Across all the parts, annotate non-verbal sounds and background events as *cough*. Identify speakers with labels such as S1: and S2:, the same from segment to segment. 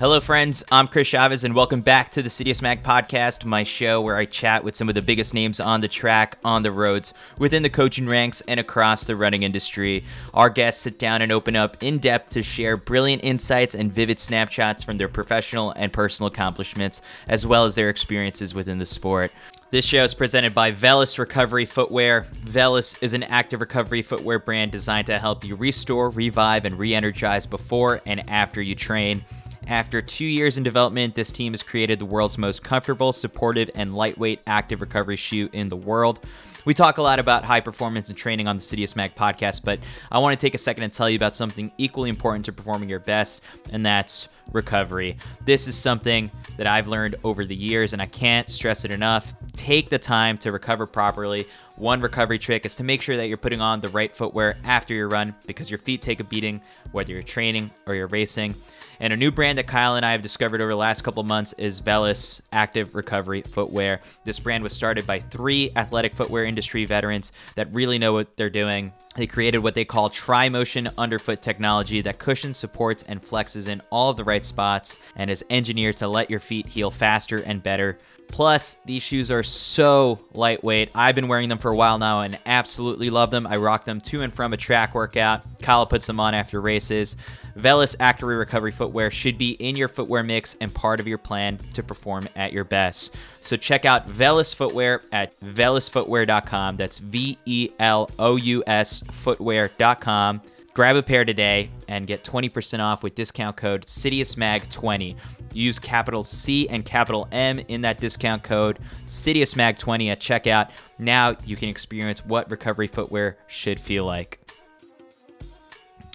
S1: Hello, friends. I'm Chris Chavez, and welcome back to the CITIUS MAG podcast, my show where I chat with some of the biggest names on the track, on the roads, within the coaching ranks, and across the running industry. Our guests sit down and open up in depth to share brilliant insights and vivid snapshots from their professional and personal accomplishments, as well as their experiences within the sport. This show is presented by Velous Recovery Footwear. Velous is an active recovery footwear brand designed to help you restore, revive, and re energize before and after you train. After two years in development, this team has created the world's most comfortable, supportive, and lightweight active recovery shoe in the world. We talk a lot about high performance and training on the CITIUS MAG podcast, but I want to take a second and tell you about something equally important to performing your best, and that's recovery. This is something that I've learned over the years, and I can't stress it enough. Take the time to recover properly. One recovery trick is to make sure that you're putting on the right footwear after your run because your feet take a beating, whether you're training or you're racing. And a new brand that Kyle and I have discovered over the last couple months is Velous Active Recovery Footwear. This brand was started by three athletic footwear industry veterans that really know what they're doing. They created what they call tri-motion underfoot technology that cushions, supports, and flexes in all of the right spots and is engineered to let your feet heal faster and better Plus, these shoes are so lightweight. I've been wearing them for a while now and absolutely love them. I rock them to and from a track workout. Kyle puts them on after races. Velous Active Recovery footwear should be in your footwear mix and part of your plan to perform at your best. So check out Velous Footwear at velousfootwear.com. That's V E L O U S footwear.com. Grab a pair today and get 20% off with discount code CITIUSMAG20. Use capital C and capital M in that discount code, CITIUSMAG20 at checkout. Now you can experience what recovery footwear should feel like.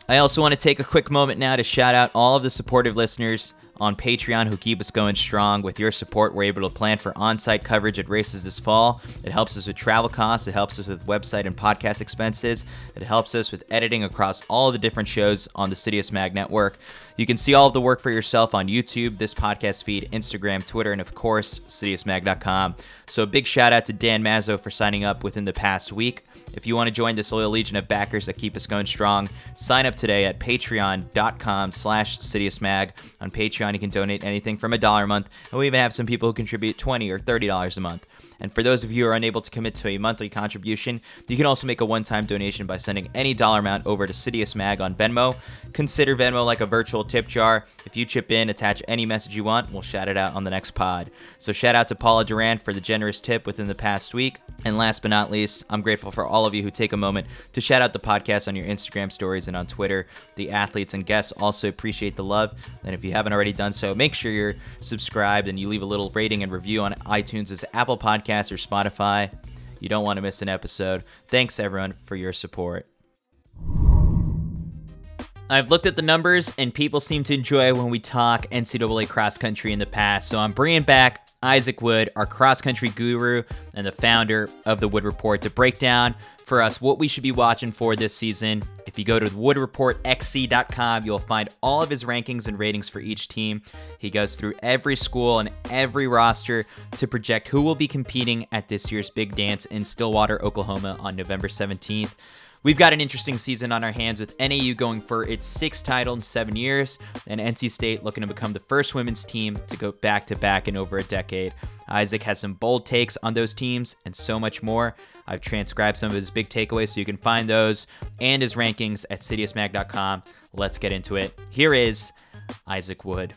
S1: I also want to take a quick moment now to shout out all of the supportive listeners on Patreon who keep us going strong. With your support, we're able to plan for on site coverage at races this fall. It helps us with travel costs, it helps us with website and podcast expenses, it helps us with editing across all the different shows on the CITIUS MAG network. You can see all of the work for yourself on YouTube, this podcast feed, Instagram, Twitter, and of course, CITIUSMAG.com. So a big shout out to Dan Mazzo for signing up within the past week. If you want to join this loyal legion of backers that keep us going strong, sign up today at patreon.com slash CITIUSMAG. On Patreon, you can donate anything from a dollar a month, and we even have some people who contribute 20 or $30 a month. And for those of you who are unable to commit to a monthly contribution, you can also make a one-time donation by sending any dollar amount over to CITIUS MAG on Venmo. Consider Venmo like a virtual tip jar. If you chip in, attach any message you want, we'll shout it out on the next pod. So shout out to Paula Duran for the generous tip within the past week. And last but not least, I'm grateful for all of you who take a moment to shout out the podcast on your Instagram stories and on Twitter. The athletes and guests also appreciate the love. And if you haven't already done so, make sure you're subscribed and you leave a little rating and review on iTunes' as Apple Podcast or Spotify. You don't want to miss an episode. Thanks everyone for your support. I've looked at the numbers, and people seem to enjoy when we talk NCAA cross country in the past. So I'm bringing back Isaac Wood, our cross country guru and the founder of the Wood Report, to break down for us what we should be watching for this season. If you go to woodreportxc.com, you'll find all of his rankings and ratings for each team. He goes through every school and every roster to project who will be competing at this year's big dance in Stillwater, Oklahoma on November 17th. We've got an interesting season on our hands with NAU going for its sixth title in seven years, and NC State looking to become the first women's team to go back to back in over a decade. Isaac has some bold takes on those teams and so much more. I've transcribed some of his big takeaways so you can find those and his rankings at CITIUSMAG.com. Let's get into it. Here is Isaac Wood.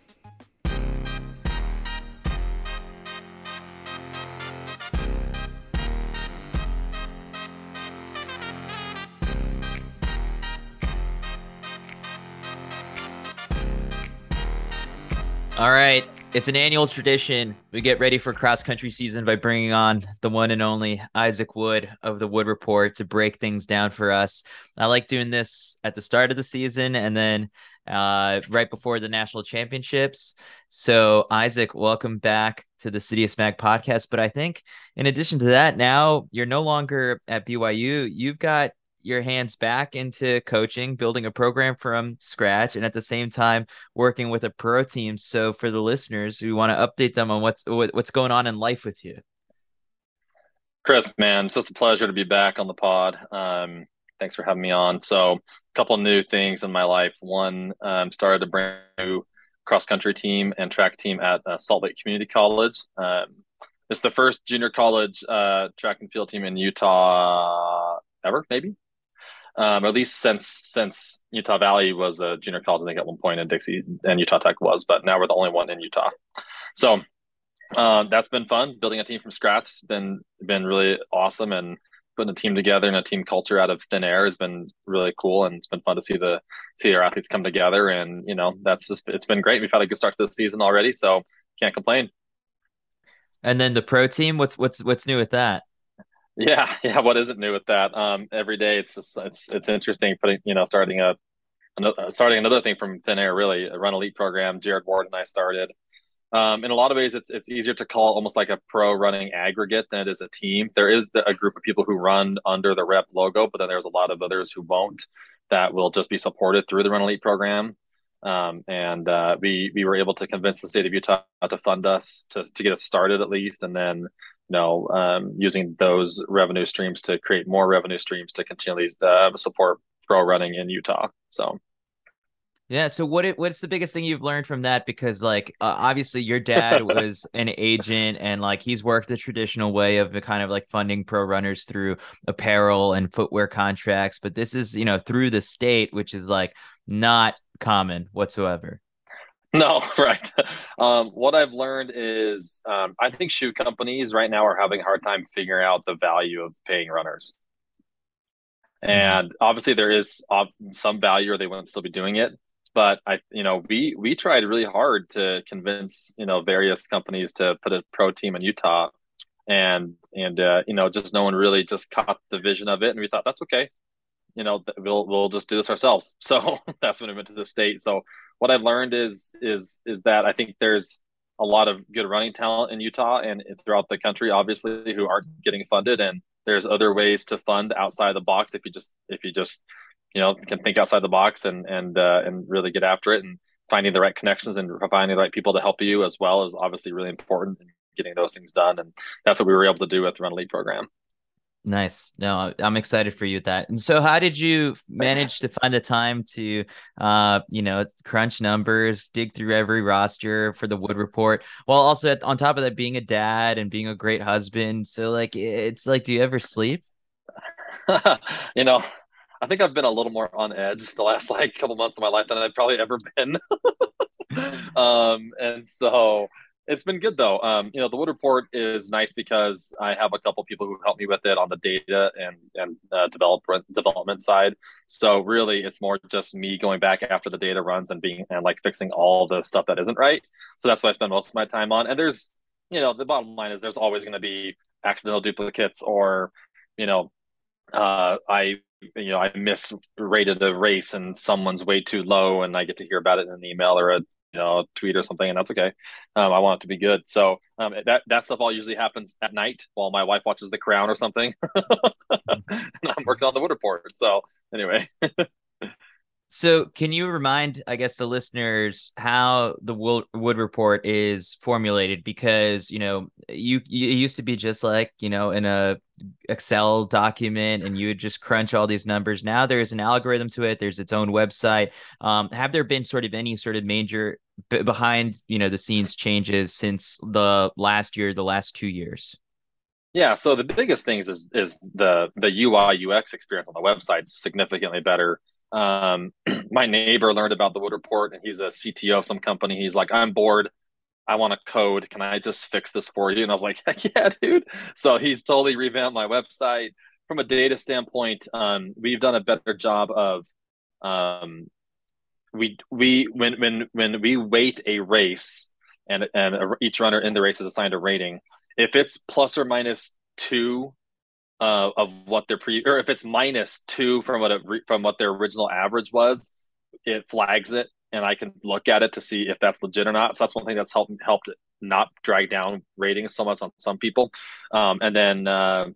S1: All right. It's an annual tradition. We get ready for cross country season by bringing on the one and only Isaac Wood of the Wood Report to break things down for us. I like doing this at the start of the season and then uh, right before the national championships. So, Isaac, welcome back to the CITIUS MAG podcast. But I think in addition to that, now you're no longer at BYU. You've got your hands back into coaching, building a program from scratch, and at the same time working with a pro team. So for the listeners, we want to update them on what's what's going on in life with you.
S2: Chris, man, it's just a pleasure to be back on the pod. Um, thanks for having me on. So, a couple new things in my life. One, um, started a brand new cross country team and track team at uh, Salt Lake Community College. Um, it's the first junior college uh, track and field team in Utah ever, maybe, um, at least since since Utah Valley was a junior college. I think at one point, and Dixie and Utah Tech was, but now we're the only one in Utah. So uh, that's been fun. Building a team from scratch has been been really awesome, and putting a team together and a team culture out of thin air has been really cool and it's been fun to see the see our athletes come together and you know that's just it's been great we've had a good start to the season already so can't complain
S1: and then the pro team what's what's what's new with that
S2: yeah *laughs* yeah what isn't new with that um every day it's just it's it's interesting putting you know starting a starting another thing from thin air really a run elite program jared ward and i started um, in a lot of ways, it's it's easier to call almost like a pro running aggregate than it is a team. There is a group of people who run under the rep logo, but then there's a lot of others who won't. That will just be supported through the Run Elite program. Um, and uh, we we were able to convince the state of Utah to fund us to to get us started at least, and then know um, using those revenue streams to create more revenue streams to continually uh, support pro running in Utah. So
S1: yeah. So what what's the biggest thing you've learned from that? Because like uh, obviously your dad *laughs* was an agent and like he's worked the traditional way of kind of like funding pro runners through apparel and footwear contracts, but this is you know through the state, which is like not common whatsoever. *laughs*
S2: No, *laughs* right. Um, what I've learned is um, I think shoe companies right now are having a hard time figuring out the value of paying runners. And obviously, there is some value, or they wouldn't still be doing it but I, you know, we we tried really hard to convince you know various companies to put a pro team in Utah, and and uh, you know, just no one really just caught the vision of it, and we thought that's okay, you know, we'll we'll just do this ourselves. *laughs* So that's when we went to the state. So what I've learned is is is that I think there's a lot of good running talent in Utah and throughout the country, obviously, who aren't getting funded, and there's other ways to fund outside the box if you just if you just you know can think outside the box and and uh, and really get after it and finding the right connections and finding the right people to help you as well is obviously really important in getting those things done and that's what we were able to do with the run elite program
S1: Nice. No, I'm excited for you with that. And so, how did you *laughs* manage to find the time to, uh, you know, crunch numbers, dig through every roster for the Wood Report, while also at, on top of that being a dad and being a great husband? So, like, it's like, do you ever sleep? *laughs*
S2: you know, I think I've been a little more on edge the last like couple months of my life than I've probably ever been. *laughs* um, and so it's been good though. Um, you know, the Wood Report is nice because I have a couple people who help me with it on the data and and uh, development development side. So really, it's more just me going back after the data runs and being and like fixing all the stuff that isn't right. So that's what I spend most of my time on. And there's, you know, the bottom line is there's always going to be accidental duplicates or, you know, uh, I you know I misrated a race and someone's way too low, and I get to hear about it in an email or a know tweet or something, and that's okay. Um, I want it to be good. So um, that that stuff all usually happens at night while my wife watches The Crown or something, *laughs* and I'm working on the Wood Report. So anyway. *laughs*
S1: So, can you remind, I guess, the listeners how the Wood Report is formulated? Because you know, you, you used to be just like you know in a Excel document, and you would just crunch all these numbers. Now there's an algorithm to it. There's its own website. Um, have there been sort of any sort of major b- behind you know the scenes changes since the last year, the last two years?
S2: Yeah, so the biggest things is is the the UI UX experience on the website significantly better um, *clears throat* my neighbor learned about the Wood Report, and he's a CTO of some company. He's like, "I'm bored. I want to code. Can I just fix this for you?" And I was like, "Heck *laughs* yeah, dude!" So he's totally revamped my website. From a data standpoint, um, we've done a better job of um, we we when when when we weight a race and and each runner in the race is assigned a rating. If it's plus or minus two uh, of what their pre or if it's minus two from what it, from what their original average was, it flags it, and I can look at it to see if that's legit or not. So that's one thing that's helped helped not drag down ratings so much on some people. Um, and then uh,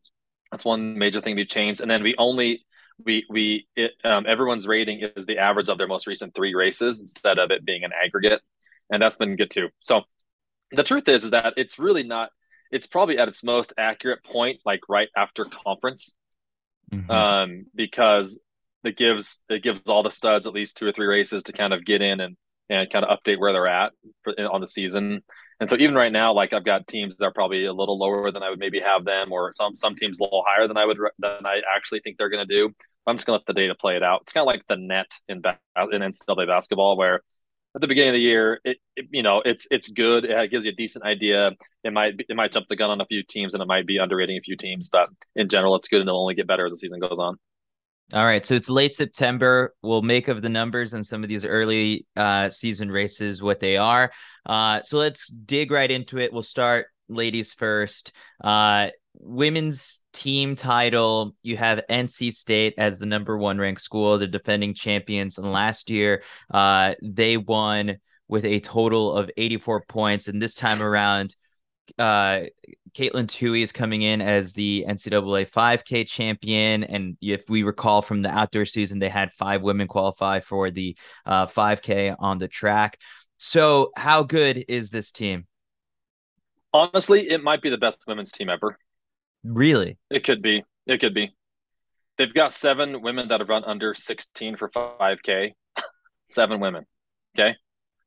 S2: that's one major thing we've changed. And then we only we we it, um, everyone's rating is the average of their most recent three races instead of it being an aggregate, and that's been good too. So the truth is, is that it's really not it's probably at its most accurate point, like right after conference, mm-hmm. um, because it gives it gives all the studs at least two or three races to kind of get in and and kind of update where they're at for, on the season. And so even right now, like I've got teams that are probably a little lower than I would maybe have them, or some some teams a little higher than I would than I actually think they're going to do. I'm just going to let the data play it out. It's kind of like the net in in NCAA basketball, where at the beginning of the year, it, it, you know it's it's good. It gives you a decent idea. It might it might jump the gun on a few teams, and it might be underrating a few teams, but in general, it's good, and it'll only get better as the season goes on.
S1: All right, so it's late September. We'll make of the numbers and some of these early uh, season races what they are. Uh, so let's dig right into it. We'll start ladies first. Uh, women's team title, you have NC State as the number one ranked school, the defending champions. And last year, uh, they won with a total of 84 points. And this time around, uh, Katelyn Tuohy is coming in as the NCAA 5K champion. And if we recall from the outdoor season, they had five women qualify for the uh, 5K on the track. So, how good is this team?
S2: Honestly, it might be the best women's team ever.
S1: Really?
S2: It could be. It could be. They've got seven women that have run under 16 for 5K. *laughs* seven women. Okay.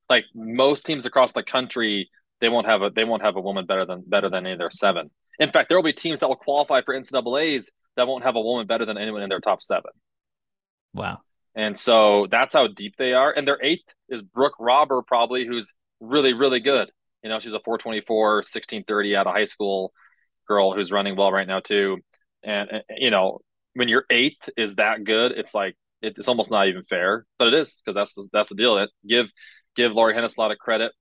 S2: Like most teams across the country, they won't have a they won't have a woman better than better than any of their seven. In fact, there will be teams that will qualify for NCAA's that won't have a woman better than anyone in their top seven.
S1: Wow.
S2: And so that's how deep they are. And their eighth is Brooke Rauber, probably, who's really, really good. You know, she's a 424, 1630 out of high school girl who's running well right now, too. And, you know, when your eighth is that good, it's like, it's almost not even fair, but it is because that's the, that's the deal. It, give give Laurie Henes a lot of credit.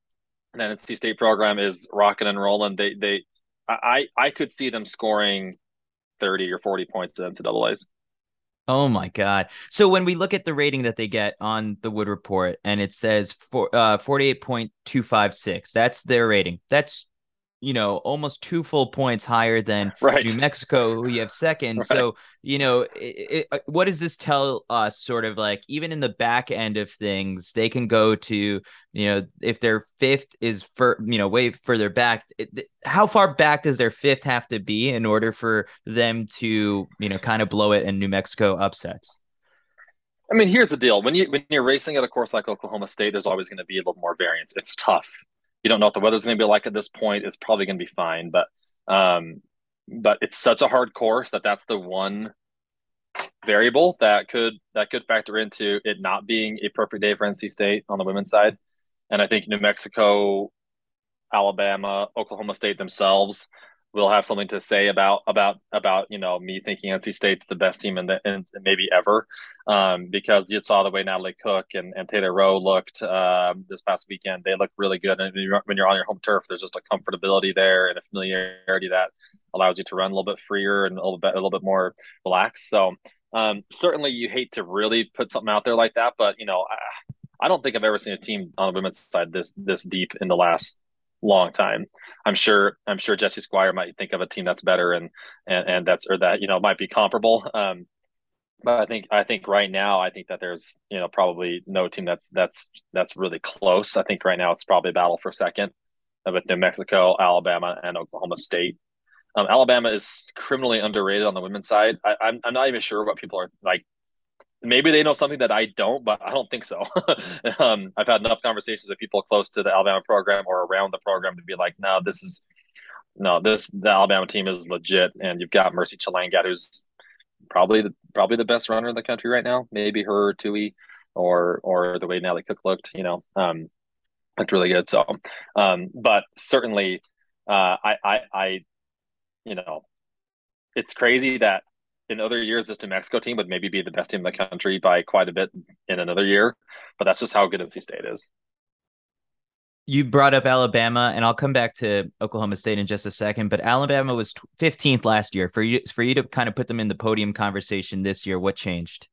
S2: And then NC State program is rocking and rolling. They they I I could see them scoring thirty or forty points in NCAA's.
S1: Oh my God. So when we look at the rating that they get on the Wood Report and it says for, uh, 48.256, that's their rating. That's you know, almost two full points higher than right. New Mexico, who you have second. Right. So, you know, it, it, what does this tell us? Sort of like even in the back end of things, they can go to, you know, if their fifth is for, you know, way further back. It, how far back does their fifth have to be in order for them to, you know, kind of blow it and New Mexico upsets?
S2: I mean, here's the deal: when you when you're racing at a course like Oklahoma State, there's always going to be a little more variance. It's tough you don't know what the weather's going to be like at this point. It's probably going to be fine, but um, but it's such a hard course that that's the one variable that could that could factor into it not being a perfect day for NC State on the women's side. And I think New Mexico, Alabama, Oklahoma State themselves will have something to say about about about you know me thinking NC State's the best team in the in, maybe ever um, because you saw the way Natalie Cook and, and Taylor Roe looked uh, this past weekend. They look really good, and when you're on your home turf, there's just a comfortability there and a familiarity that allows you to run a little bit freer and a little bit a little bit more relaxed. So um, certainly, you hate to really put something out there like that, but you know. I, I don't think I've ever seen a team on the women's side this this deep in the last long time. I'm sure I'm sure Jesse Squire might think of a team that's better and and, and that's or that you know might be comparable. Um, but I think I think right now I think that there's you know probably no team that's that's that's really close. I think right now it's probably a battle for second with New Mexico, Alabama, and Oklahoma State. Um, Alabama is criminally underrated on the women's side. I, I'm I'm not even sure what people are like maybe they know something that I don't, but I don't think so. *laughs* um, I've had enough conversations with people close to the Alabama program or around the program to be like, no, this is no, this the Alabama team is legit, and you've got Mercy Chelangat, who's probably the probably the best runner in the country right now. Maybe her or Tuohy, or or the way Natalie Cook looked, you know, um, looked really good. So, um, but certainly, uh, I I I, you know, it's crazy that in other years, this New Mexico team would maybe be the best team in the country by quite a bit in another year. But that's just how good NC State is.
S1: You brought up Alabama, and I'll come back to Oklahoma State in just a second. But Alabama was 15th last year. For you, for you to kind of put them in the podium conversation this year, what changed?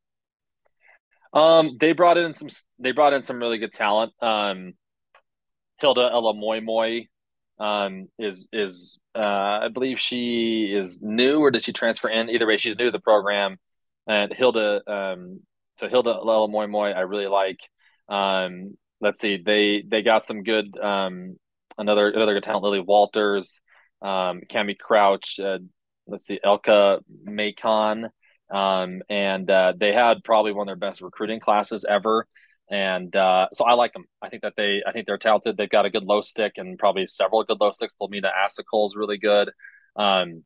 S2: Um, they brought in some. They brought in some really good talent. Um, Hilda Elamoimoy um, is is uh, I believe she is new or did she transfer in? Either way, she's new to the program. And Hilda, um, so Hilda Olemomoi, I really like. Um, let's see, they they got some good um, another another good talent, Lily Walters, um, Cami Crouch. Uh, let's see, Elka Macon, um, and uh, they had probably one of their best recruiting classes ever. And uh, so I like them. I think that they, I think they're talented. They've got a good low stick and probably several good low sticks. Lamina Asicol is really good. Um,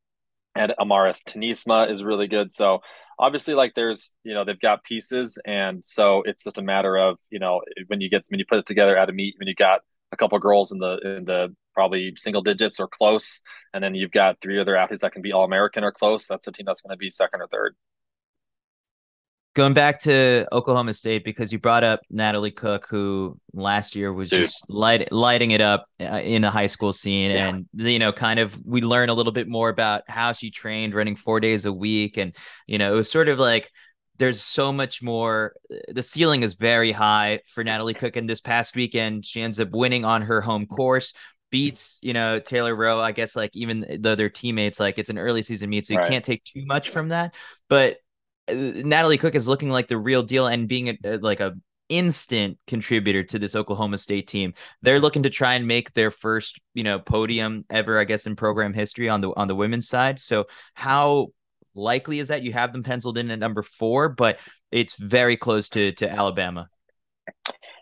S2: and Amaris Tyynismaa is really good. So obviously, like there's, you know, they've got pieces. And so it's just a matter of, you know, when you get, when you put it together at a meet, when you got a couple girls in the, in the probably single digits or close, and then you've got three other athletes that can be all American or close, that's a team that's going to be second or third
S1: going back to Oklahoma State because you brought up Natalie Cook, who last year was Dude. just light, lighting it up uh, in the high school scene, yeah. and you know, kind of we learn a little bit more about how she trained, running four days a week, and you know, it was sort of like there's so much more. The ceiling is very high for Natalie Cook, and this past weekend she ends up winning on her home course. Beats, you know, Taylor Roe. I guess like even though they're teammates, like it's an early season meet, so you right. can't take too much from that. But Natalie Cook is looking like the real deal and being a, a, like a instant contributor to this Oklahoma State team. They're looking to try and make their first, you know, podium ever, I guess, in program history on the on the women's side. So how likely is that you have them penciled in at number four, but it's very close to to Alabama.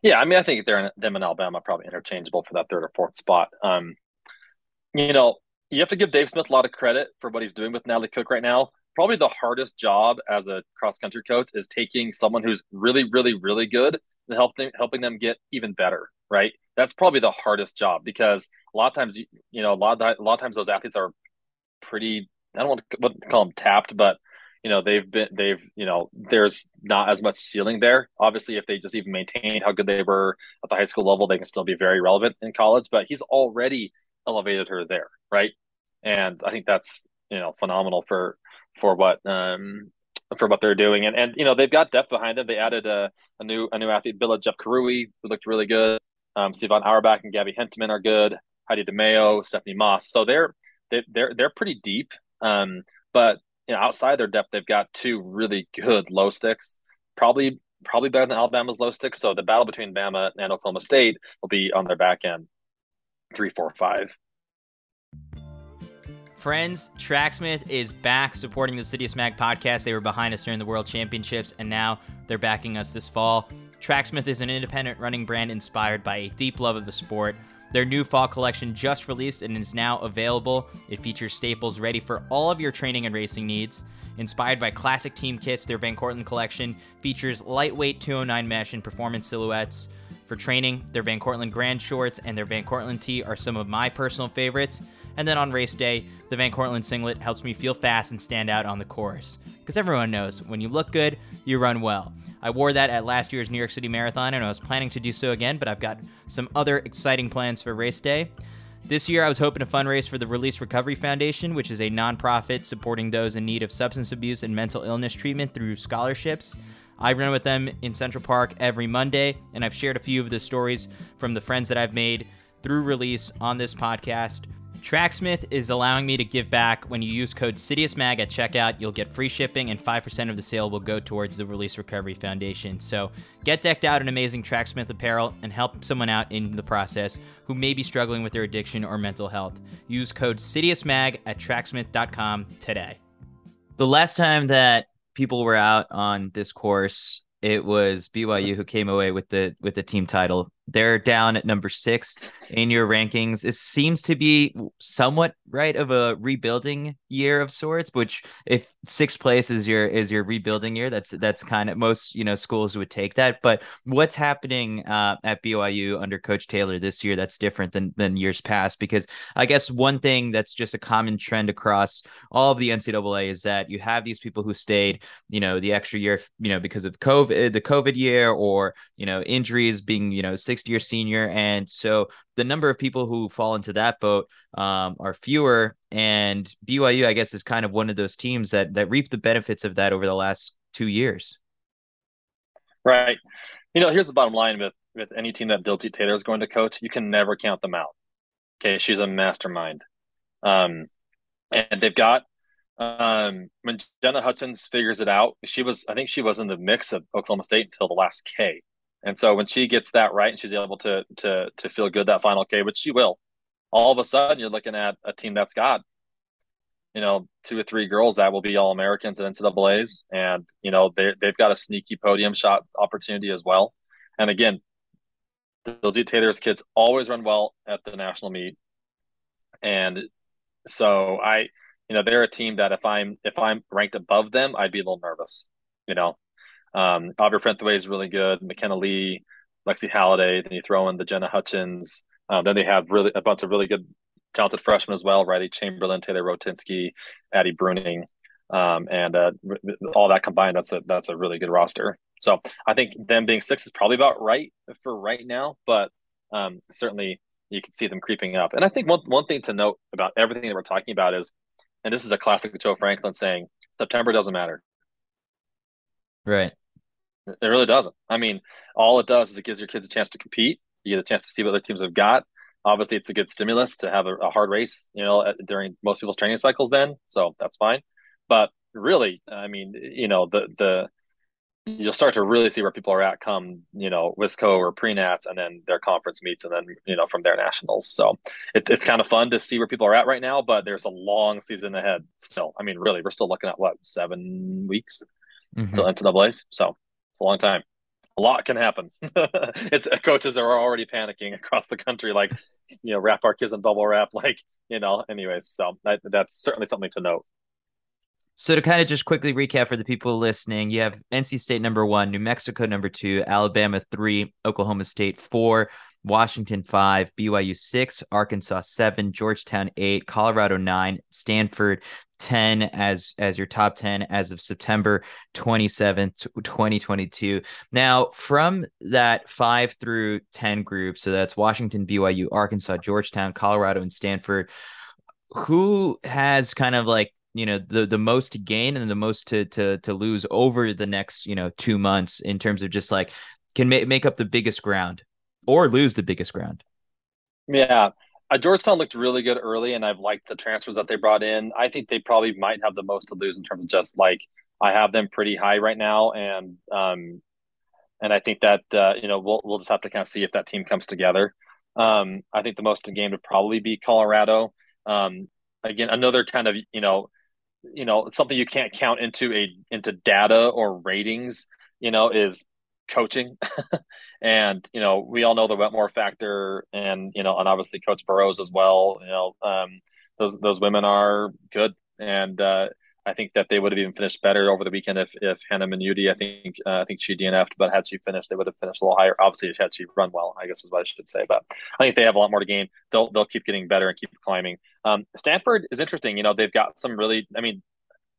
S2: Yeah, I mean, I think they're in, them and Alabama probably interchangeable for that third or fourth spot. Um, you know, you have to give Dave Smith a lot of credit for what he's doing with Natalie Cook right now probably the hardest job as a cross country coach is taking someone who's really, really, really good and helping helping them get even better. Right. That's probably the hardest job because a lot of times, you, you know, a lot of, a lot of times those athletes are pretty. I don't want to call them tapped, but you know they've been they've you know there's not as much ceiling there obviously if they just even maintain how good they were at the high school level they can still be very relevant in college but he's already elevated her there right and i think that's you know phenomenal for for what um, for what they're doing. And and you know they've got depth behind them. They added a, a new a new athlete, Billah Jepkirui, who looked really good. Um, Sivan Auerbach and Gabby Hentemann are good. Heidi DeMeo, Stephanie Moss. So they're they, they're they're pretty deep. Um, but you know, outside their depth, they've got two really good low sticks. Probably probably better than Alabama's low sticks. So the battle between Bama and Oklahoma State will be on their back end, three, four, five.
S1: Friends, Tracksmith is back supporting the CITIUS MAG podcast. They were behind us during the World Championships, and now they're backing us this fall. Tracksmith is an independent running brand inspired by a deep love of the sport. Their new fall collection just released and is now available. It features staples ready for all of your training and racing needs. Inspired by classic team kits, their Van Cortlandt collection features lightweight 209 mesh and performance silhouettes. For training, their Van Cortlandt Grand Shorts and their Van Cortlandt Tee are some of my personal favorites. And then on race day, the Van Cortlandt singlet helps me feel fast and stand out on the course. Because everyone knows when you look good, you run well. I wore that at last year's New York City Marathon and I was planning to do so again, but I've got some other exciting plans for race day. This year, I was hoping to fundraise for the Release Recovery Foundation, which is a nonprofit supporting those in need of substance abuse and mental illness treatment through scholarships. I run with them in Central Park every Monday, and I've shared a few of the stories from the friends that I've made through release on this podcast. Tracksmith is allowing me to give back. When you use code CITIUSMAG at checkout, you'll get free shipping and 5% of the sale will go towards the Release Recovery Foundation. So get decked out in amazing Tracksmith apparel and help someone out in the process who may be struggling with their addiction or mental health. Use code CITIUSMAG at tracksmith.com today. The last time that people were out on this course, it was BYU who came away with the with the team title they're down at number six in your rankings. It seems to be somewhat right of a rebuilding year of sorts. Which, if sixth place is your is your rebuilding year, that's that's kind of most you know schools would take that. But what's happening uh, at BYU under Coach Taylor this year that's different than than years past? Because I guess one thing that's just a common trend across all of the NCAA is that you have these people who stayed, you know, the extra year, you know, because of COVID, the COVID year, or you know, injuries being, you know, sixth year senior. And so the number of people who fall into that boat um, are fewer. And BYU, I guess, is kind of one of those teams that that reap the benefits of that over the last two years.
S2: Right. You know, here's the bottom line with with any team that Diljeet Taylor is going to coach, you can never count them out. Okay, she's a mastermind. Um, and they've got um when Jenna Hutchins figures it out, she was I think she was in the mix of Oklahoma State until the last K. And so when she gets that right and she's able to to to feel good that final K, which she will, all of a sudden you're looking at a team that's got, you know, two or three girls that will be all Americans and NCAA's, and you know they they've got a sneaky podium shot opportunity as well. And again, Diljeet Taylor's kids always run well at the national meet, and so I, you know, they're a team that if I'm if I'm ranked above them, I'd be a little nervous. You know, um, Aubrey Frentheway is really good. McKenna Lee, Lexi Halliday. Then you throw in the Jenna Hutchins. Um, then they have really a bunch of really good, talented freshmen as well. Riley Chamberlain, Taylor Rotinsky, Addie Bruning, um, and uh, all that combined, that's a that's a really good roster. So I think them being six is probably about right for right now, but um, certainly you can see them creeping up. And I think one one thing to note about everything that we're talking about is, and this is a classic Joe Franklin saying, September doesn't matter.
S1: Right.
S2: It really doesn't. I mean, all it does is it gives your kids a chance to compete. You get a chance to see what other teams have got. Obviously, it's a good stimulus to have a, a hard race, you know, during most people's training cycles. Then, so that's fine. But really, I mean, you know, the the you'll start to really see where people are at come you know wisco or prenats and then their conference meets and then you know from their nationals so it's, it's kind of fun to see where people are at right now but there's a long season ahead still i mean really we're still looking at what seven weeks mm-hmm. until ncaa's so it's a long time. A lot can happen. *laughs* It's coaches are already panicking *laughs* across the country like you know wrap our kids in bubble wrap *laughs* like you know anyways so that, that's certainly something to note.
S1: So to kind of just quickly recap for the people listening, you have NC State number one, New Mexico number two, Alabama three, Oklahoma State four, Washington five, BYU six, Arkansas seven, Georgetown eight, Colorado nine, Stanford 10 as as your top 10 as of September 27th 2022 now from that 5 through 10 group so that's Washington BYU Arkansas Georgetown Colorado and Stanford who has kind of like you know the the most to gain and the most to to to lose over the next you know two months in terms of just like can make make up the biggest ground or lose the biggest ground.
S2: Yeah, uh, Georgetown looked really good early, and I've liked the transfers that they brought in. I think they probably might have the most to lose in terms of just like I have them pretty high right now, and um, and I think that uh, you know we'll we'll just have to kind of see if that team comes together. Um, I think the most in game would probably be Colorado. Um, again, another kind of you know you know something you can't count into a into data or ratings you know is coaching and you know we all know the wetmore factor and you know and obviously coach burrows as well you know um those those women are good and uh I think that they would have even finished better over the weekend if if Hannah Minuti, I think uh, I think she DNF'd, but had she finished, they would have finished a little higher. Obviously, had she run well, I guess is what I should say. But I think they have a lot more to gain. They'll they'll keep getting better and keep climbing. Um, Stanford is interesting. You know, they've got some really. I mean,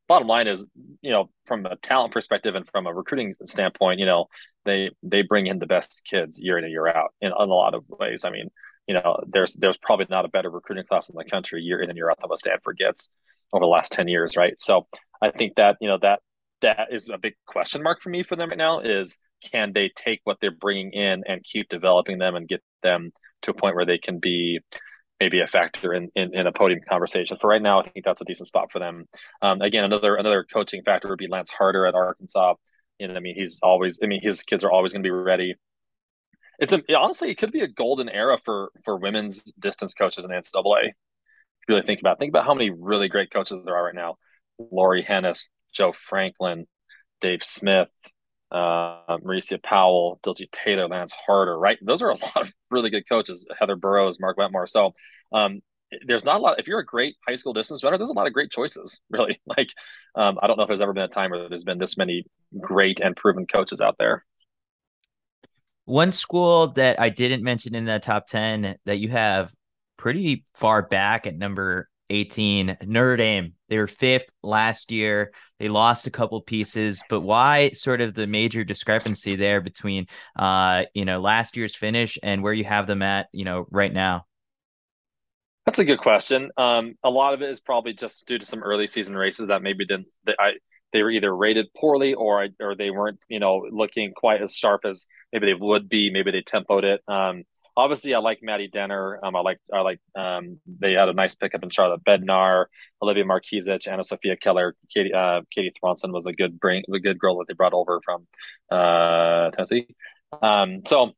S2: bottom line is, you know, from a talent perspective and from a recruiting standpoint, you know, they they bring in the best kids year in and year out in, in a lot of ways. I mean, you know, there's there's probably not a better recruiting class in the country year in and year out than what Stanford gets over the last 10 years, right? So I think that, you know, that that is a big question mark for me for them right now is can they take what they're bringing in and keep developing them and get them to a point where they can be maybe a factor in, in, in a podium conversation. For right now, I think that's a decent spot for them. Um, again, another another coaching factor would be Lance Harder at Arkansas. And I mean, he's always. I mean, his kids are always going to be ready. It's a, honestly, it could be a golden era for for women's distance coaches in NCAA. really think about think about how many really great coaches there are right now: Laurie Henes, Joe Franklin, Dave Smith, uh, Maurica Powell, Diljeet Taylor, Lance Harder, right? Those are a *laughs* lot of really good coaches. Heather Burroughs, Mark Wetmore. So um, there's not a lot. If you're a great high school distance runner, there's a lot of great choices. *laughs* Really, like um, I don't know if there's ever been a time where there's been this many great and proven coaches out there.
S1: One school that I didn't mention in that top ten that you have pretty far back at number 18, Notre Dame. They were fifth last year. They lost a couple pieces, but why sort of the major discrepancy there between uh, you know, last year's finish and where you have them at, you know, right now?
S2: That's a good question. Um, a lot of it is probably just due to some early season races that maybe didn't that I they were either rated poorly or or they weren't, you know, looking quite as sharp as maybe they would be. Maybe they tempoed it. Um, obviously I like Maddie Denner. Um, I like I like um, they had a nice pickup in Charlotte Bednar, Olivia Markezich, Anna Sophia Keller, Katie uh, Katie Thronson was a good bring a good girl that they brought over from uh, Tennessee. Um, so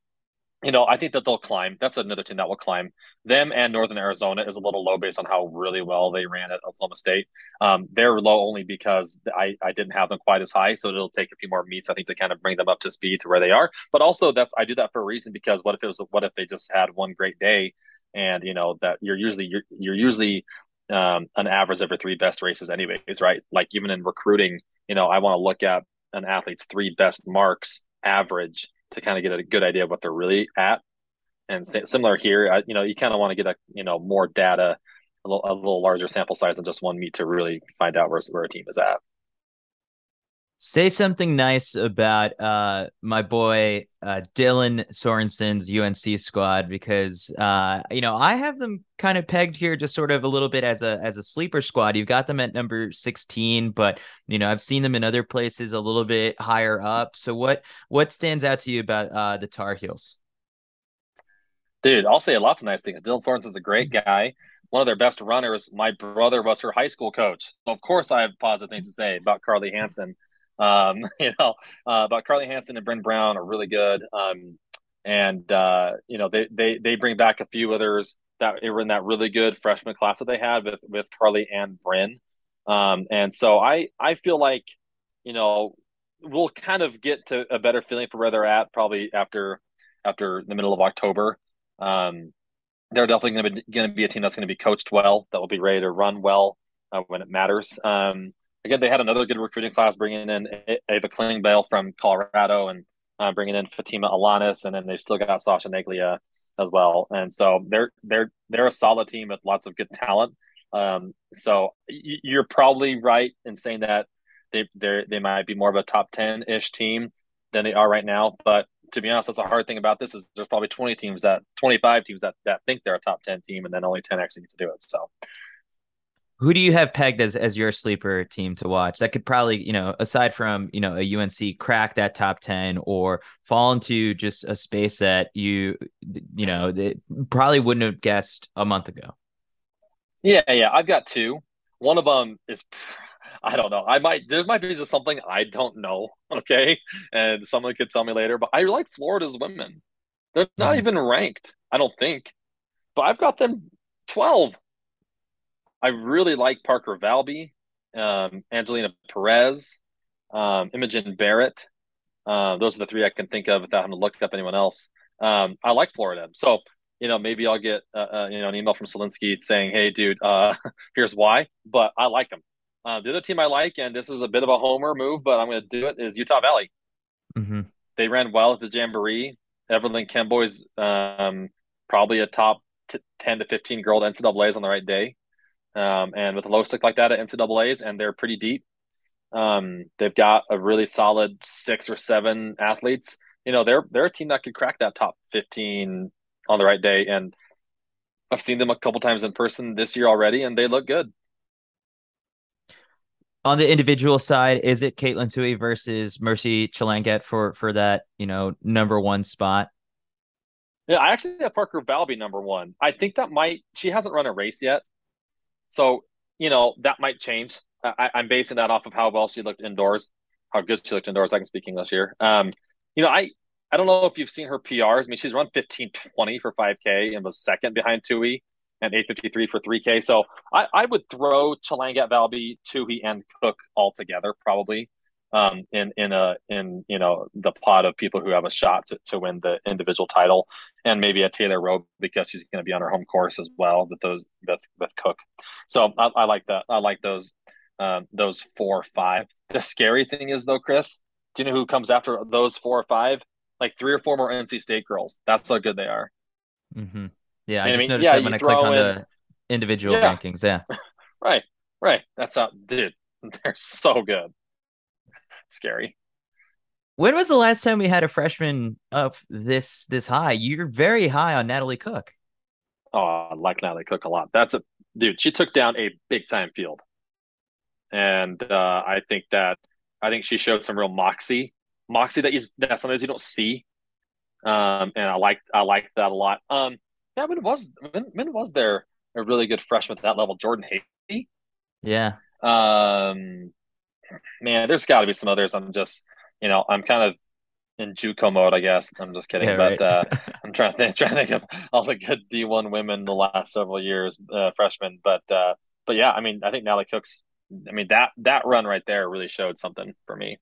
S2: you know, I think that they'll climb. That's another team that will climb. Them and Northern Arizona is a little low based on how really well they ran at Oklahoma State. Um, they're low only because I, I didn't have them quite as high, so it'll take a few more meets, I think, to kind of bring them up to speed to where they are. But also, that's I do that for a reason because what if it was what if they just had one great day, and you know that you're usually you're you're usually um, an average of your three best races, anyways, right? Like even in recruiting, you know, I want to look at an athlete's three best marks average to kind of get a good idea of what they're really at. And similar here, I, you know, you kind of want to get a you know more data, a little, a little larger sample size than just one meet to really find out where where a team is at.
S1: Say something nice about uh, my boy uh, Dylan Sorensen's UNC squad because uh, you know I have them kind of pegged here just sort of a little bit as a as a sleeper squad. You've got them at number 16, but you know I've seen them in other places a little bit higher up. So what what stands out to you about uh, the Tar Heels?
S2: Dude, I'll say lots of nice things. Dylan Sorensen's a great guy one of their best runners. My brother was her high school coach. Of course, I have positive things to say about Carly Hansen. Um, *laughs* you know, uh, but Carly Hansen and Bryn Brown are really good. Um, and uh, you know, they they they bring back a few others that were in that really good freshman class that they had with with Carly and Bryn. Um, and so I I feel like you know we'll kind of get to a better feeling for where they're at probably after after the middle of October. Um, they're definitely going to be going to be a team that's going to be coached well, that will be ready to run well uh, when it matters. Um, again, they had another good recruiting class, bringing in Ava Klingbeil from Colorado and uh, bringing in Fatima Alanis, and then they've still got Sasha Neglia as well. And so they're they're they're a solid team with lots of good talent. Um, so you're probably right in saying that they they they might be more of a top ten ish team than they are right now. But to be honest, that's a hard thing about this is there's probably 20 teams that 25 teams that that think they're a top 10 team, and then only 10 actually get to do it. So
S1: who do you have pegged as as your sleeper team to watch? That could probably you know aside from you know a UNC crack that top 10 or fall into just a space that you you know probably wouldn't have guessed a month ago.
S2: Yeah yeah I've got two. One of them is *laughs* I don't know. I might there might be just something I don't know *laughs* okay? And someone could tell me later but I like Florida's women. They're not mm-hmm. even ranked I don't think. But I've got them 12 I really like Parker Valby, um, Angelina Perez, um, Imogen Barrett. Uh, those are the three I can think of without having to look up anyone else. Um, I like Florida, so you know maybe I'll get uh, uh, you know an email from Solinsky saying, "Hey, dude, uh, *laughs* here's why." But I like them. Uh, the other team I like, and this is a bit of a homer move, but I'm going to do it. Is Utah Valley. Mm-hmm. They ran well at the Jamboree. Evelyn Kemboi's um, probably a top t- 10 to 15 girl at NCAA's on the right day um, and with a low stick like that at NCAA's, and they're pretty deep. Um, they've got a really solid six or seven athletes. You know, they're they're a team that could crack that top fifteen on the right day, and I've seen them a couple times in person this year already, and they look good.
S1: On the individual side, is it Katelyn Tuohy versus Mercy Chelangat for for that you know number one spot?
S2: Yeah, I actually have Parker Valby number one. I think that might she hasn't run a race yet, so, you know, that might change. I, am basing that off of how well she looked indoors, how good she looked indoors. I can speak English here. Um, you know, I, I don't know if you've seen her PRs. I mean, she's run 1520 for 5K and was second behind Tuohy and 853 for 3K. So I, I would throw Chelangat, Valby, Tuohy, and Cook all together probably um, in in a in you know the pot of people who have a shot to, to win the individual title, and maybe a Taylor Roe because she's going to be on her home course as well with those with, with Cook. So I, I like that. I like those um, those four or five. The scary thing is though, Chris, do you know who comes after those four or five? Like three or four more NC State girls. That's how good they are.
S1: Mm-hmm. Yeah, I just mean, noticed yeah, that when I click on in, the individual yeah. rankings. Yeah, *laughs*
S2: right, right. That's how, dude. *laughs* They're so good scary.
S1: When was the last time we had a freshman up this this high? You're very high on Natalie Cook.
S2: Oh, I like Natalie Cook a lot. That's a dude. She took down a big time field, and uh, I think that I think she showed some real moxie, moxie that you that sometimes you don't see. Um, and I like I like that a lot. Um, yeah, when was when, when was there a really good freshman at that level? Jordan Haley.
S1: Yeah.
S2: Um, man, there's got to be some others. I'm just, you know, I'm kind of in JUCO mode, I guess. I'm just kidding, yeah, but right. uh, *laughs* I'm trying to think, *laughs* trying to think of all the good D1 women the last several years, uh, freshmen. But uh, but yeah, I mean, I think Natalie Cook's. I mean that that run right there really showed something for me.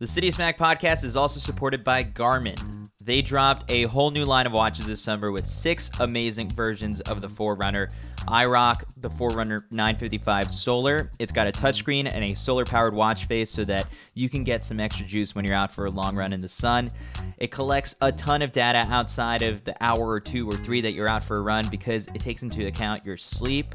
S1: The CITIUS MAG podcast is also supported by Garmin. They dropped a whole new line of watches this summer with six amazing versions of the Forerunner. I rock the Forerunner 955 Solar. It's got a touchscreen and a solar powered watch face so that you can get some extra juice when you're out for a long run in the sun. It collects a ton of data outside of the hour or two or three that you're out for a run because it takes into account your sleep,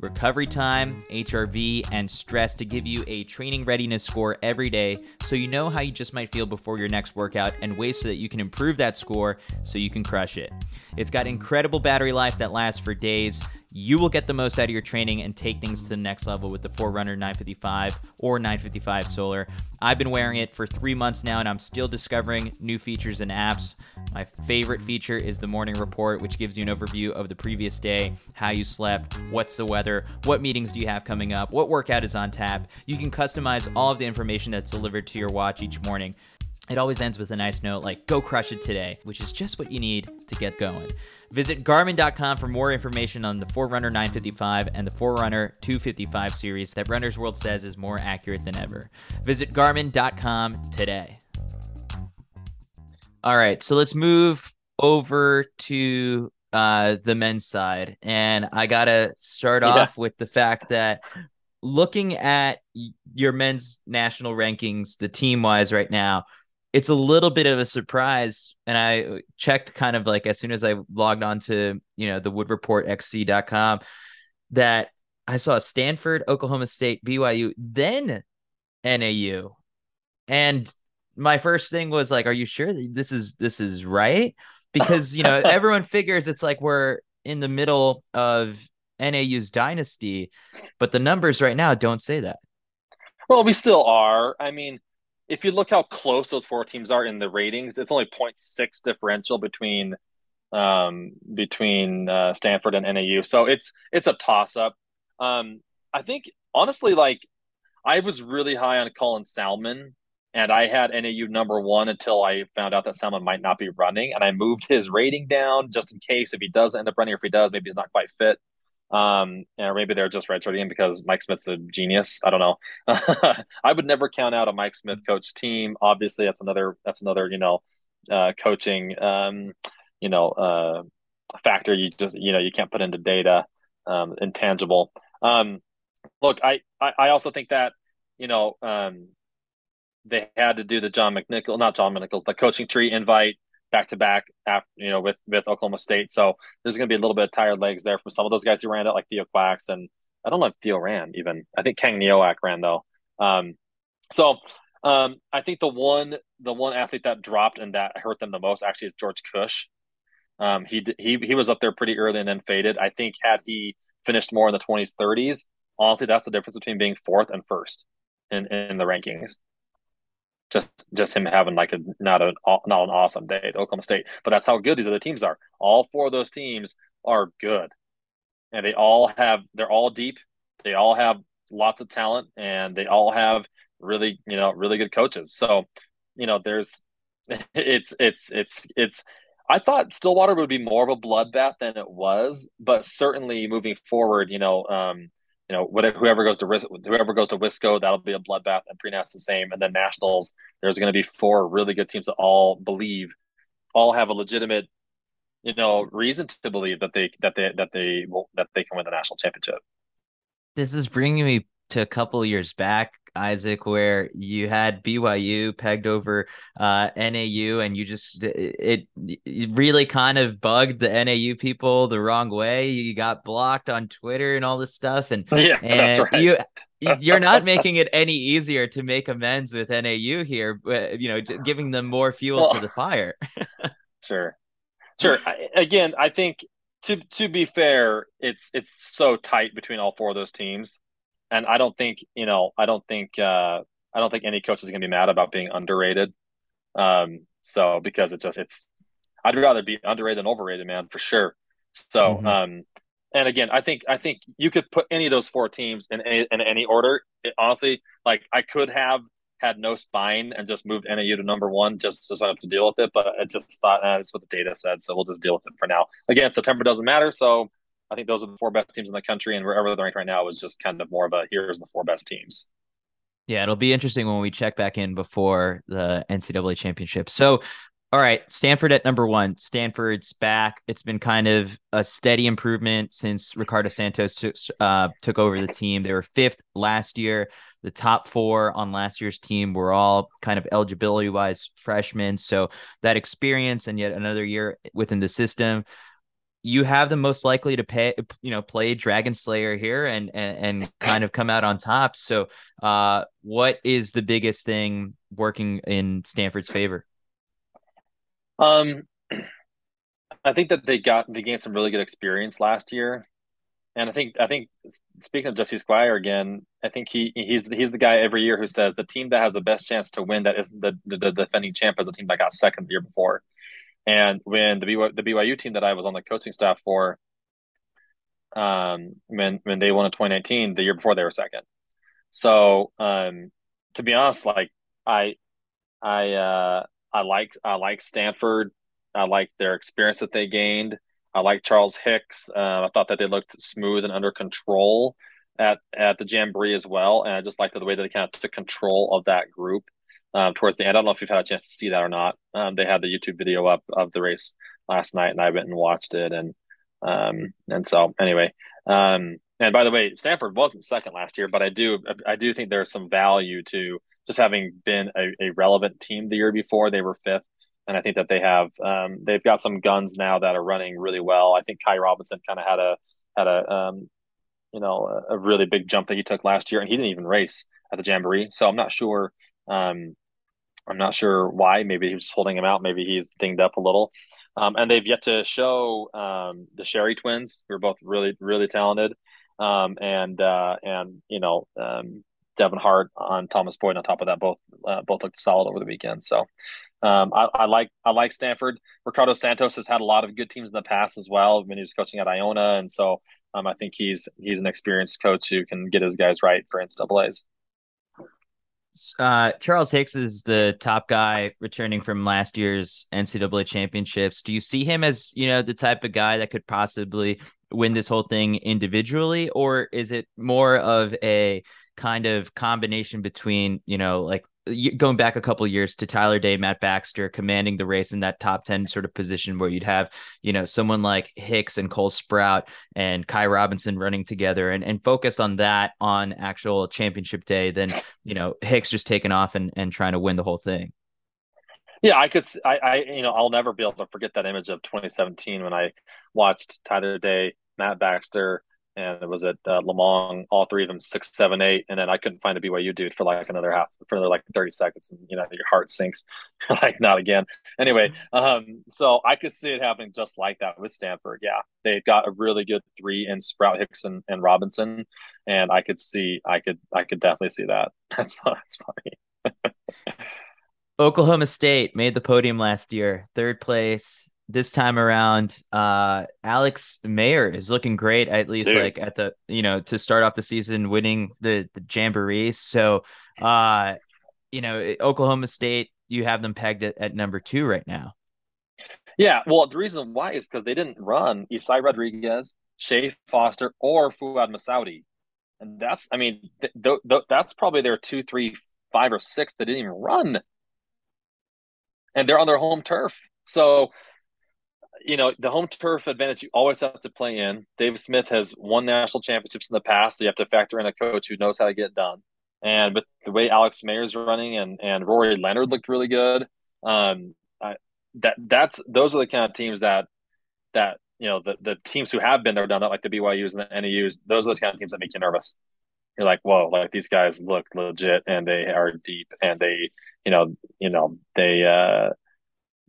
S1: recovery time, HRV, and stress to give you a training readiness score every day so you know how you just might feel before your next workout and ways so that you can improve that score so you can crush it. It's got incredible battery life that lasts for days you will get the most out of your training and take things to the next level with the Forerunner 955 or 955 Solar. I've been wearing it for three months now and I'm still discovering new features and apps. My favorite feature is the morning report, which gives you an overview of the previous day, how you slept, what's the weather, what meetings do you have coming up, what workout is on tap. You can customize all of the information that's delivered to your watch each morning. It always ends with a nice note like, go crush it today, which is just what you need to get going. Visit Garmin.com for more information on the Forerunner 955 and the Forerunner 255 series that Runner's World says is more accurate than ever. Visit Garmin.com today. All right, so let's move over to uh, the men's side. And I got to start yeah. off with the fact that looking at your men's national rankings, the team wise right now, it's a little bit of a surprise. And I checked kind of like as soon as I logged on to, you know, the Wood Report XC.com that I saw Stanford, Oklahoma State, BYU, then NAU. And my first thing was like, are you sure this is this is right? Because you know, *laughs* everyone figures it's like we're in the middle of NAU's dynasty, but the numbers right now don't say that.
S2: Well, we still are. I mean, if you look how close those four teams are in the ratings, it's only 0.6 differential between um, between uh, Stanford and NAU. So it's it's a toss up. Um, I think honestly, like I was really high on Colin Sahlman, and I had NAU number one until I found out that Sahlman might not be running, and I moved his rating down just in case if he does end up running, or if he does, maybe he's not quite fit. Um, or maybe they're just redshirting because Mike Smith's a genius. I don't know. *laughs* I would never count out a Mike Smith coach team. Obviously, that's another that's another you know uh, coaching um, you know uh, factor. You just you know you can't put into data um, intangible. Um, look, I, I I also think that you know um, they had to do the John McNichol, not John McNichols, the coaching tree invite back to back you know with with Oklahoma State. So there's going to be a little bit of tired legs there from some of those guys who ran it, like Theo Quax, and I don't know if Theo ran even. I think Kang Neowak ran though. Um, so um, I think the one the one athlete that dropped and that hurt them the most actually is George Kusche. Um, he he he was up there pretty early and then faded. I think had he finished more in the 20s, 30s, honestly, that's the difference between being fourth and first in in the rankings just just him having like a not a not an awesome day at Oklahoma State. But that's how good these other teams are. All four of those teams are good, and they all have they're all deep. They all have lots of talent, and they all have really you know really good coaches. So you know there's *laughs* it's it's it's it's. I thought Stillwater would be more of a bloodbath than it was, but certainly moving forward, you know, um, you know, whatever whoever goes to whoever goes to Wisco, that'll be a bloodbath, and Pre-Nats the same, and then nationals. There's going to be four really good teams that all believe, all have a legitimate, you know, reason to believe that they that they that they will that they can win the national championship.
S1: This is bringing me to a couple years back Isaac, where you had BYU pegged over uh, NAU, and you just it, it really kind of bugged the NAU people the wrong way. You got blocked on Twitter and all this stuff, and *laughs*
S2: yeah,
S1: and
S2: right.
S1: you you're not making it any easier to make amends with NAU here. You know, giving them more fuel well, to the fire. *laughs*
S2: sure, sure. I, again, I think to to be fair, it's it's so tight between all four of those teams and I don't think you know I don't think uh, I don't think any coach is going to be mad about being underrated. Um, so because it just it's I'd rather be underrated than overrated, man, for sure. So mm-hmm. um, and again, I think I think you could put any of those four teams in any, in any order. It, honestly, like I could have had no spine and just moved NAU to number one just so I have to deal with it. But I just thought eh, that's what the data said, so we'll just deal with it for now. Again, September doesn't matter, so I think those are the four best teams in the country, and wherever they're ranked right now is just kind of more of a here's the four best teams.
S1: Yeah, it'll be interesting when we check back in before the NCAA championship. So, all right, Stanford at number one. Stanford's back. It's been kind of a steady improvement since Ricardo Santos took uh, took over the team. They were fifth last year. The top four on last year's team were all kind of eligibility wise freshmen. So that experience and yet another year within the system you have the most likely to pay, you know, play Dragon Slayer here and, and, and kind of come out on top. So, uh, what is the biggest thing working in Stanford's favor?
S2: Um, I think that they got they gained some really good experience last year, and I think I think speaking of Jesse Squire again, I think he he's he's the guy every year who says the team that has the best chance to win that isn't the the, the defending champ is the team that got second the year before. And when the BYU, the BYU team that I was on the coaching staff for, um, when when they won in 2019, the year before they were second. So, um, to be honest, like I, I, uh, I like I like Stanford. I like their experience that they gained. I like Charles Hicks. Uh, I thought that they looked smooth and under control at at the Jamboree as well, and I just liked the way that they kind of took control of that group um, towards the end. I don't know if you've had a chance to see that or not. Um, they had the YouTube video up of the race last night, and I went and watched it. And um, and so anyway, um, and by the way, Stanford wasn't second last year, but I do I do think there's some value to just having been a, a relevant team the year before. They were fifth. And I think that they have um, they've got some guns now that are running really well. I think Ky Robinson kind of had a had a um, you know a really big jump that he took last year, and he didn't even race at the Jamboree. So I'm not sure um, I'm not sure why. Maybe he was holding him out. Maybe he's dinged up a little. Um, and they've yet to show um, the Sherry twins, who are both really, really talented. Um, and uh, and you know um, Devin Hart on Thomas Boyd on top of that, both uh, both looked solid over the weekend. So um, I, I, like I like Stanford. Ricardo Santos has had a lot of good teams in the past as well when he was coaching at Iona, and so um, I think he's he's an experienced coach who can get his guys right for NCAA's
S1: uh, Charles Hicks is the top guy returning from last year's NCAA championships. Do you see him as, you know, the type of guy that could possibly win this whole thing individually, or is it more of a kind of combination between, you know, like going back a couple years to Tyler Day, Matt Baxter commanding the race in that top 10 sort of position where you'd have, you know, someone like Hicks and Cole Sprout and Ky Robinson running together and, and focused on that on actual championship day, then, you know, Hicks just taking off and, and trying to win the whole thing.
S2: Yeah, I could, I, I, you know, I'll never be able to forget that image of 2017 when I watched Tyler Day, Matt Baxter, and it was at uh, Lemong, all three of them six, seven, eight, and then I couldn't find a BYU dude for like another half, for another like thirty seconds, and you know your heart sinks, *laughs* like not again. Anyway, um, so I could see it happening just like that with Stanford. Yeah, they got a really good three in Sprout, Hicks, and, and Robinson, and I could see, I could, I could definitely see that. *laughs* That's that's funny. *laughs*
S1: Oklahoma State made the podium last year, third place this time around, uh, Alex Maier is looking great, at least Dude. like at the you know to start off the season, winning the the jamboree. So, uh, you know, Oklahoma State, you have them pegged at, at number two right now.
S2: Yeah, well, the reason why is because they didn't run Isai Rodriguez, Shay Foster, or Fouad Messaoudi, and that's I mean th- th- th- that's probably their two, three, five, or six that didn't even run, and they're on their home turf. So you know, the home turf advantage you always have to play in. David Smith has won national championships in the past, so you have to factor in a coach who knows how to get done. And with the way Alex Maier's running and and Rory Leonard looked really good, um, I, that that's those are the kind of teams that that you know the the teams who have been there done that like the BYU's and the NAU's. Those are the kind of teams that make you nervous. You're like, whoa, like these guys look legit and they are deep and they, you know, you know, they uh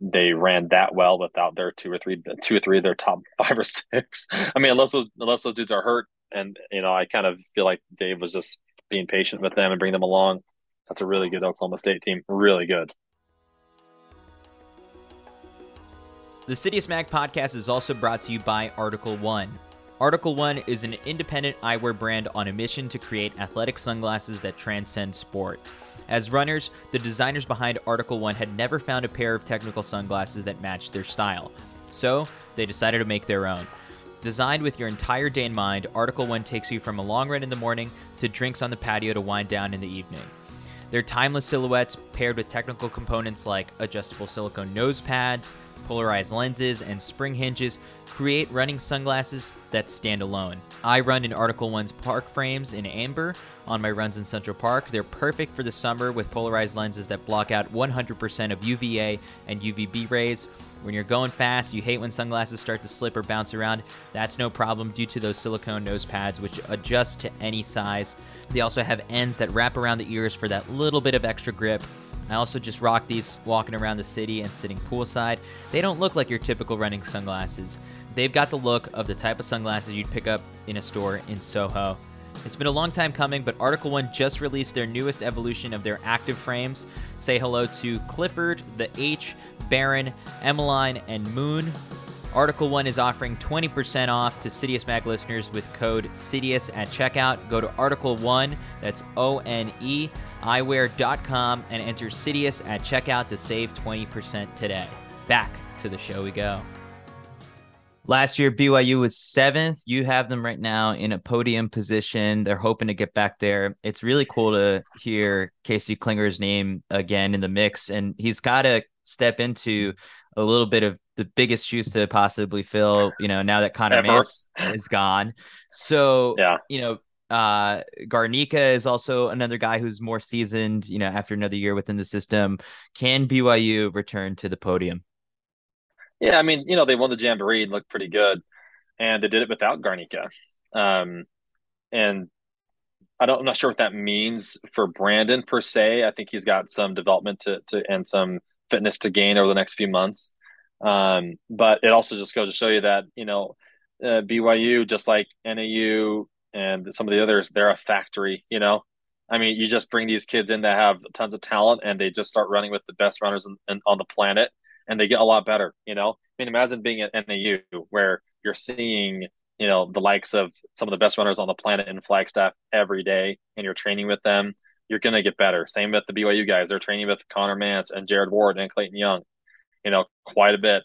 S2: they ran that well without their two or three two or three of their top *laughs* five or six. I mean, unless those unless those dudes are hurt, and you know, I kind of feel like Dave was just being patient with them and bring them along. That's a really good Oklahoma State team. Really good.
S1: The Citius Mag podcast is also brought to you by Article One. Article One is an independent eyewear brand on a mission to create athletic sunglasses that transcend sport. As runners, the designers behind Article One had never found a pair of technical sunglasses that matched their style. So, they decided to make their own. Designed with your entire day in mind, Article One takes you from a long run in the morning to drinks on the patio to wind down in the evening. Their timeless silhouettes, paired with technical components like adjustable silicone nose pads, polarized lenses, and spring hinges create running sunglasses that stand alone. I run in Article One's park frames in amber on my runs in Central Park. They're perfect for the summer with polarized lenses that block out 100% of UVA and UVB rays. When you're going fast, you hate when sunglasses start to slip or bounce around. That's no problem due to those silicone nose pads, which adjust to any size. They also have ends that wrap around the ears for that little bit of extra grip. I also just rock these walking around the city and sitting poolside. They don't look like your typical running sunglasses. They've got the look of the type of sunglasses you'd pick up in a store in Soho. It's been a long time coming, but Article One just released their newest evolution of their active frames. Say hello to Clifford, the H, Baron, Emmeline, and Moon. Article One is offering 20% off to Citius Mag listeners with code Citius at checkout. Go to Article One, that's O N E, eyewear.com, and enter Citius at checkout to save 20% today. Back to the show we go. Last year, BYU was seventh. You have them right now in a podium position. They're hoping to get back there. It's really cool to hear Casey Clinger's name again in the mix, and he's got to step into a little bit of the biggest shoes to possibly fill. You know, now that Connor Mantz is gone, so
S2: yeah,
S1: you know, uh, Garnica is also another guy who's more seasoned. You know, after another year within the system, can BYU return to the podium?
S2: Yeah, I mean, you know, they won the Jamboree and looked pretty good, and they did it without Garnica. Um, and I don't, I'm not sure what that means for Brandon per se. I think he's got some development to, to and some fitness to gain over the next few months. Um, but it also just goes to show you that you know uh, BYU, just like NAU and some of the others, they're a factory. You know, I mean, you just bring these kids in that have tons of talent, and they just start running with the best runners in, in, on the planet and they get a lot better. You know, I mean, imagine being at NAU where you're seeing you know the likes of some of the best runners on the planet in Flagstaff every day, and you're training with them. You're gonna get better. Same with the BYU guys; they're training with Connor Mantz and Jared Ward and Clayton Young. You know, quite a bit.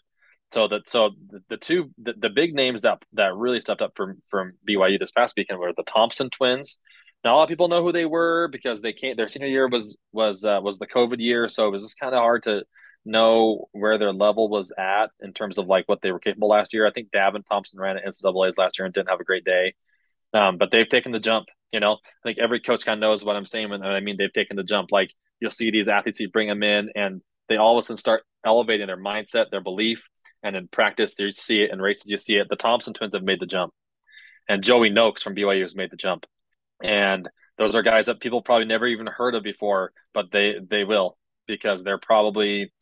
S2: So that so the, the two the, the big names that that really stepped up from from BYU this past weekend were the Thompson twins. Now a lot of people know who they were because they can't. Their senior year was was uh, was the COVID year, so it was just kind of hard to know where their level was at in terms of like what they were capable last year. I think Davin Thompson ran at NCAA's last year and didn't have a great day. Um, but they've taken the jump. You know, I think every coach kind of knows what I'm saying when I mean they've taken the jump. Like you'll see these athletes, you bring them in, and they all of a sudden start elevating their mindset, their belief, and in practice you see it, in races you see it. The Thompson twins have made the jump, and Joey Nokes from BYU has made the jump, and those are guys that people probably never even heard of before, but they they will because they're probably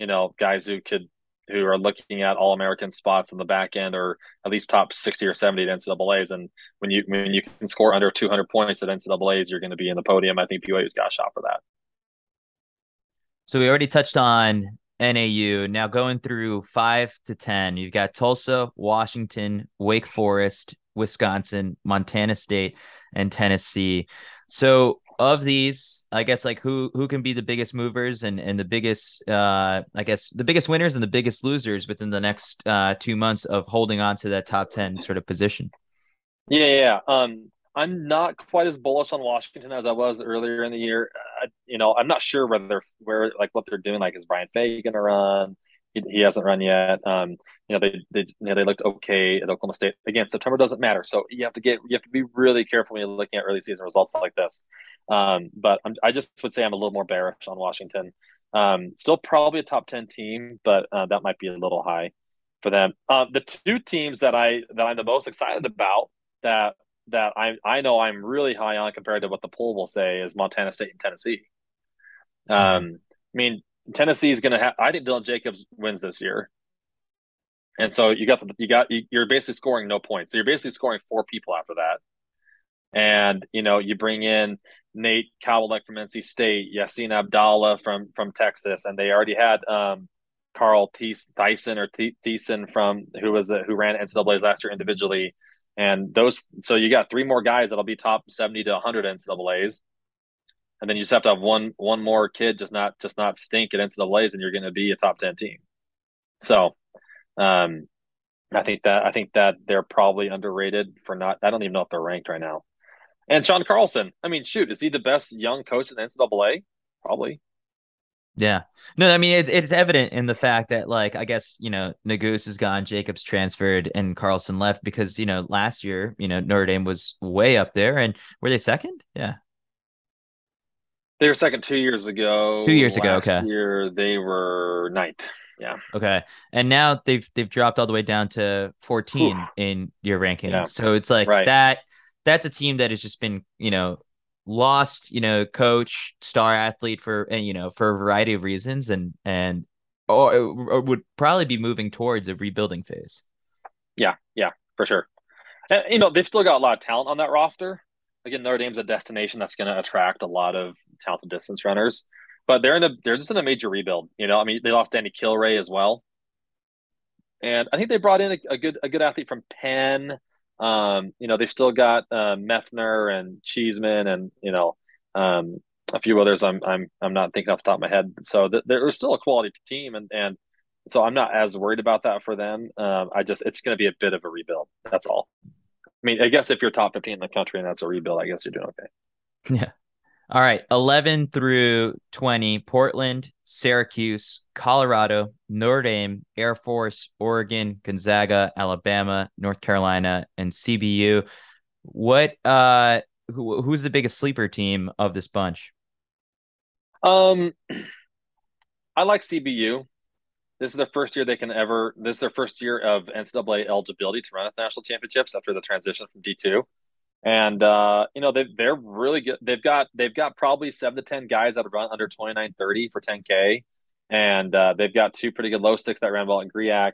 S2: you know, guys who could who are looking at all American spots in the back end or at least top 60 or 70 at NCAAs. And when you when you can score under 200 points at NCAAs, you're going to be in the podium. I think BYU's got a shot for that.
S1: So we already touched on NAU. Now going through five to 10, you've got Tulsa, Washington, Wake Forest, Wisconsin, Montana State, and Tennessee. So of these, I guess like who who can be the biggest movers and and the biggest uh I guess the biggest winners and the biggest losers within the next uh two months of holding on to that top 10 sort of position.
S2: Yeah, yeah. Um I'm not quite as bullish on Washington as I was earlier in the year. Uh, you know, I'm not sure whether where like what they're doing. Like, is Brian Fay going to run? He, he, hasn't run yet. Um, you know, they they you know, they looked okay at Oklahoma State. Again, September doesn't matter, so you have to get you have to be really careful when you're looking at early season results like this. Um, but I'm, i just would say I'm a little more bearish on Washington. Um, still probably a top ten team, but uh, that might be a little high for them. Uh, the two teams that I that I'm the most excited about that that I I know I'm really high on compared to what the poll will say is Montana State and Tennessee. Mm-hmm. Um, I mean Tennessee is going to have. I think Dylan Jacobs wins this year, and so you got the you got you're basically scoring no points. So you're basically scoring four people after that, and you know you bring in Nate Kavalek from NC State, Yassin Abdallah from from Texas, and they already had um, Carl Thyssen or Thiessen from who was a, who ran NCAA's last year individually, And those, so you got three more guys that'll be top 70 to 100 NCAAs. And then you just have to have one one more kid just not just not stink at NCAAs, and you're going to be a top 10 team. So, um, I think that I think that they're probably underrated for not. I don't even know if they're ranked right now. And Sean Carlson, I mean, shoot, is he the best young coach in the NCAA? Probably.
S1: Yeah. No, I mean it's it's evident in the fact that like I guess, you know, Nuguse is gone, Jacobs transferred, and Carlson left because, you know, last year, you know, Notre Dame was way up there and were they second? Yeah.
S2: They were second two years ago.
S1: Two years ago, okay.
S2: year they were ninth. Yeah.
S1: Okay. And now they've they've dropped all the way down to 14 Whew. in your rankings. Yeah. So it's like right. that that's a team that has just been, you know, lost, you know, coach, star athlete for and you know, for a variety of reasons and and or, or would probably be moving towards a rebuilding phase.
S2: Yeah, yeah, for sure. And, you know, they've still got a lot of talent on that roster. Again, Notre Dame's a destination that's going to attract a lot of talented distance runners but they're in a they're just in a major rebuild. You know, I mean, they lost Danny Kilrea as well, and I think they brought in a, a good a good athlete from Penn. Um, you know, they've still got uh, Methner and Cheeseman, and you know, um, a few others. I'm I'm I'm not thinking off the top of my head. So th- they're still a quality team, and and so I'm not as worried about that for them. Um, I just it's going to be a bit of a rebuild. That's all. I mean, I guess if you're top 15 in the country and that's a rebuild, I guess you're doing okay. *laughs*
S1: Yeah. All right, 11 through 20 Portland, Syracuse, Colorado, Notre Dame, Air Force, Oregon, Gonzaga, Alabama, North Carolina, and CBU. What uh who, who's the biggest sleeper team of this bunch?
S2: Um I like CBU. This is the first year they can ever this is their first year of NCAA eligibility to run at the national championships after the transition from D2 and uh, you know they they're really good. They've got they've got probably seven to ten guys that run under twenty nine thirty for ten k, and uh, they've got two pretty good low sticks that ran well in Griak.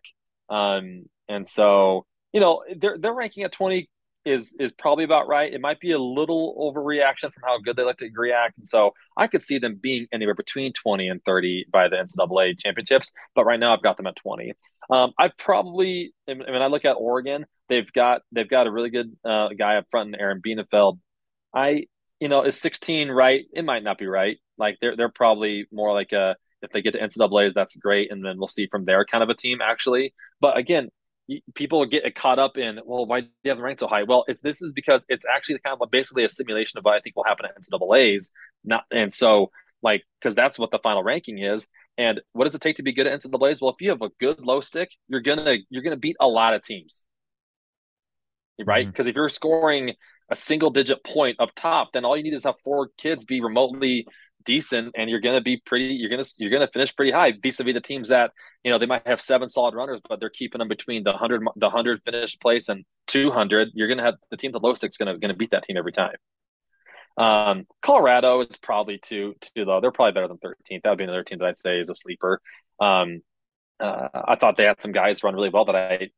S2: Um, and so you know their their ranking at twenty is is probably about right. It might be a little overreaction from how good they looked at Griak, and so I could see them being anywhere between twenty and thirty by the NCAA championships. But right now, I've got them at twenty. Um, I probably when I look at Oregon, they've got they've got a really good uh, guy up front in Aaron Bienenfeld. I you know is sixteen right? It might not be right. Like they're they're probably more like a if they get to NCAA's, that's great, and then we'll see from there kind of a team actually. But again, people get caught up in well why do you have them ranked so high well it's this is because it's actually kind of basically a simulation of what i think will happen at ncaa's not and so like because that's what the final ranking is and what does it take to be good at ncaa's well if you have a good low stick you're gonna you're gonna beat a lot of teams right? Because mm-hmm. if you're scoring a single digit point up top then all you need is have four kids be remotely decent and you're going to be pretty you're going to you're going to finish pretty high vis-a-vis the teams that you know they might have seven solid runners but they're keeping them between the 100 the 100 finished place and 200 you're going to have the team the low stick's going to going to beat that team every time. Um, colorado is probably too too low they're probably better than 13th that would be another team that i'd say is a sleeper. Um, uh, i thought they had some guys run really well that i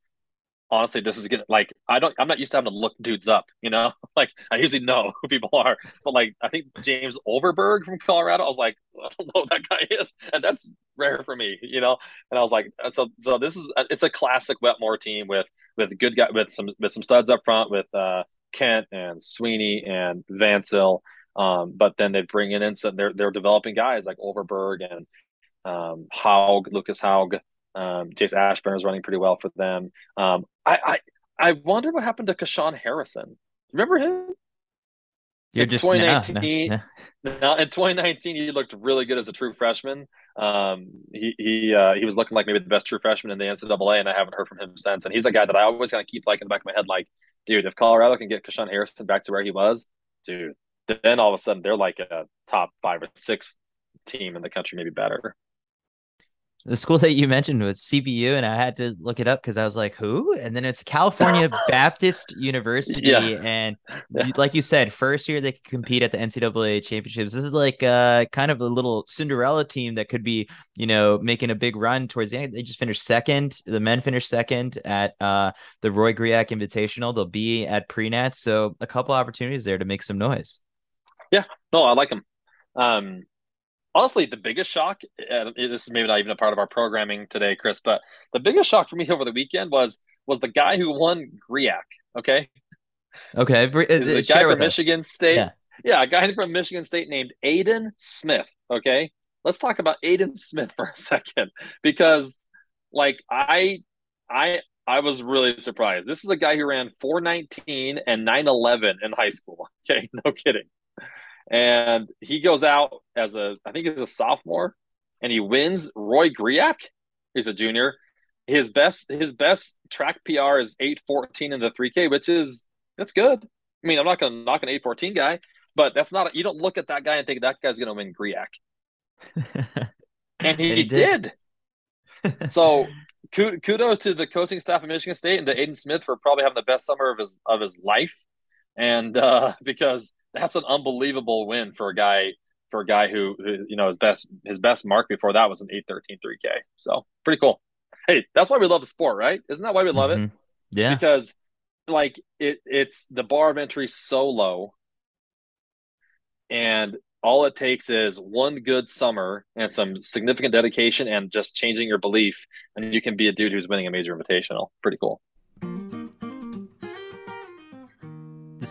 S2: honestly, this is gonna like I don't I'm not used to having to look dudes up, you know. *laughs* like I usually know *laughs* who people are, but like I think James Overberg from Colorado, I was like, *laughs* I don't know who that guy is, and that's rare for me, you know. And I was like, so so this is it's a classic Wetmore team with with good guy with some with some studs up front with uh Kent and Sweeney and Vancil. Um, but then they bring in some they're they're developing guys like Overberg and um, Haug, Lucas Haug, um, Chase Ashburn is running pretty well for them. Um, I, I I wonder what happened to Kashawn Harrison. Remember him?
S1: You're in just 2019.
S2: Nah, nah. in 2019, he looked really good as a true freshman. Um, he he uh, he was looking like maybe the best true freshman in the NCAA, and I haven't heard from him since. And he's a guy that I always kind of keep like in the back of my head, like, dude, if Colorado can get Kashawn Harrison back to where he was, dude, then all of a sudden they're like a top five or six team in the country, maybe better
S1: the school that you mentioned was CBU, and I had to look it up because I was like, "Who?" And then it's California *laughs* Baptist University, yeah. and yeah. like you said, first year they could compete at the NCAA championships. This is like uh, kind of a little Cinderella team that could be, you know, making a big run towards the end. They just finished second. The men finished second at uh, the Roy Griak Invitational. They'll be at pre-nat, so a couple opportunities there to make some noise.
S2: Yeah, no, I like them. Um, honestly, the biggest shock, and this is maybe not even a part of our programming today, Chris, but the biggest shock for me *laughs* over the weekend was was the guy who won Griak. Okay.
S1: Okay.
S2: Is a guy from Michigan us. State. Yeah. yeah, a guy from Michigan State named Aiden Smith. Okay. Let's talk about Aiden Smith *laughs* for a second because, like, I, I, I was really surprised. This is a guy who ran 419 and 911 in high school. *laughs* Okay, no kidding. And he goes out as a, I think he's a sophomore, and he wins Roy Griak. He's a junior. His best, his best track PR is 814 in the 3K, which is that's good. I mean, I'm not going to knock an 814 guy, but that's not. You don't look at that guy and think that guy's going to win Griak. *laughs* and he, he did. did. *laughs* so kudos to the coaching staff of Michigan State and to Aiden Smith for probably having the best summer of his of his life, and uh, *laughs* because that's an unbelievable win for a guy for a guy who, who, you know his best his best mark before that was an 813 3K. So pretty cool. Hey, that's why we love the sport, right? Isn't that why we love mm-hmm. it?
S1: Yeah,
S2: because like it it's the bar of entry so low, and all it takes is one good summer and some significant dedication and just changing your belief and you can be a dude who's winning a major invitational pretty cool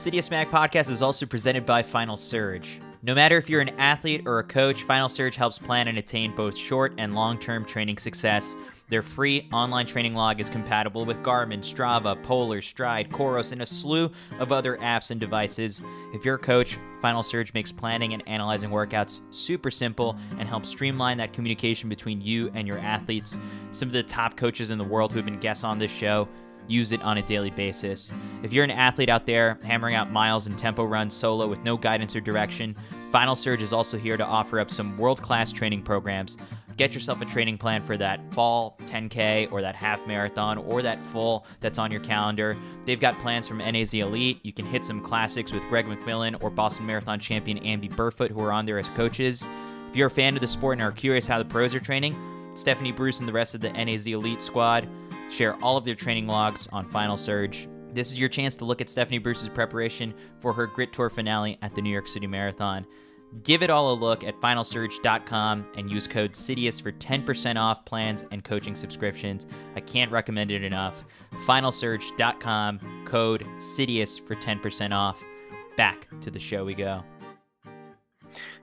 S1: the Citius Mag podcast is also presented by Final Surge. No matter if you're an athlete or a coach, Final Surge helps plan and attain both short and long term training success their free online training log is compatible with Garmin, Strava, Polar, Stryd, Coros, and a slew of other apps and devices. If you're a coach, Final Surge makes planning and analyzing workouts super simple and helps streamline that communication between you and your athletes. Some of the top coaches in the world who have been guests on this show use it on a daily basis. If you're an athlete out there hammering out miles and tempo runs solo with no guidance or direction, Final Surge is also here to offer up some world class training programs get yourself a training plan for that fall 10K or that half marathon or that full that's on your calendar. They've got plans from NAZ Elite. You can hit some classics with Greg McMillan or Boston Marathon champion Amby Burfoot, who are on there as coaches. If you're a fan of the sport and are curious how the pros are training, Stephanie Bruce and the rest of the NAZ Elite squad share all of their training logs on Final Surge. This is your chance to look at Stephanie Bruce's preparation for her Grit Tour finale at the New York City Marathon. Give it all a look at finalsurge.com and use code CITIUS for 10% off plans and coaching subscriptions. I can't recommend it enough. Finalsurge.com, code CITIUS for 10% off. Back to the show we go.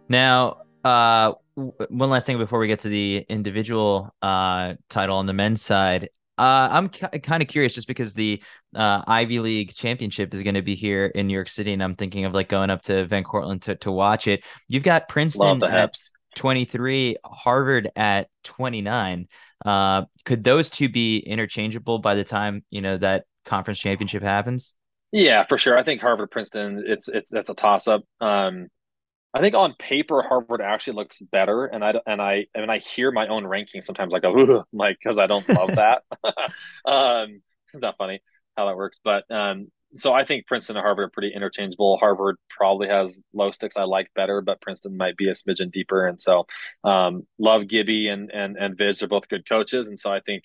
S1: Now, uh, one last thing before we get to the individual uh, title on the men's side. Uh, I'm kind of curious just because the uh, Ivy League championship is going to be here in New York City, and I'm thinking of like going up to Van Cortlandt to, to watch it. You've got Princeton at 23, Harvard at 29. Uh, could those two be interchangeable by the time you know that conference championship happens?
S2: Yeah, for sure. I think Harvard Princeton, it's it's that's a toss up. Um, I think on paper Harvard actually looks better, and I and I and I hear my own ranking sometimes. I go like because *laughs* I don't love that. *laughs* um, it's not funny how that works, but um, so I think Princeton and Harvard are pretty interchangeable. Harvard probably has low sticks I like better, but Princeton might be a smidgen deeper. And so um, love Gibby and and and Viz are both good coaches, and so I think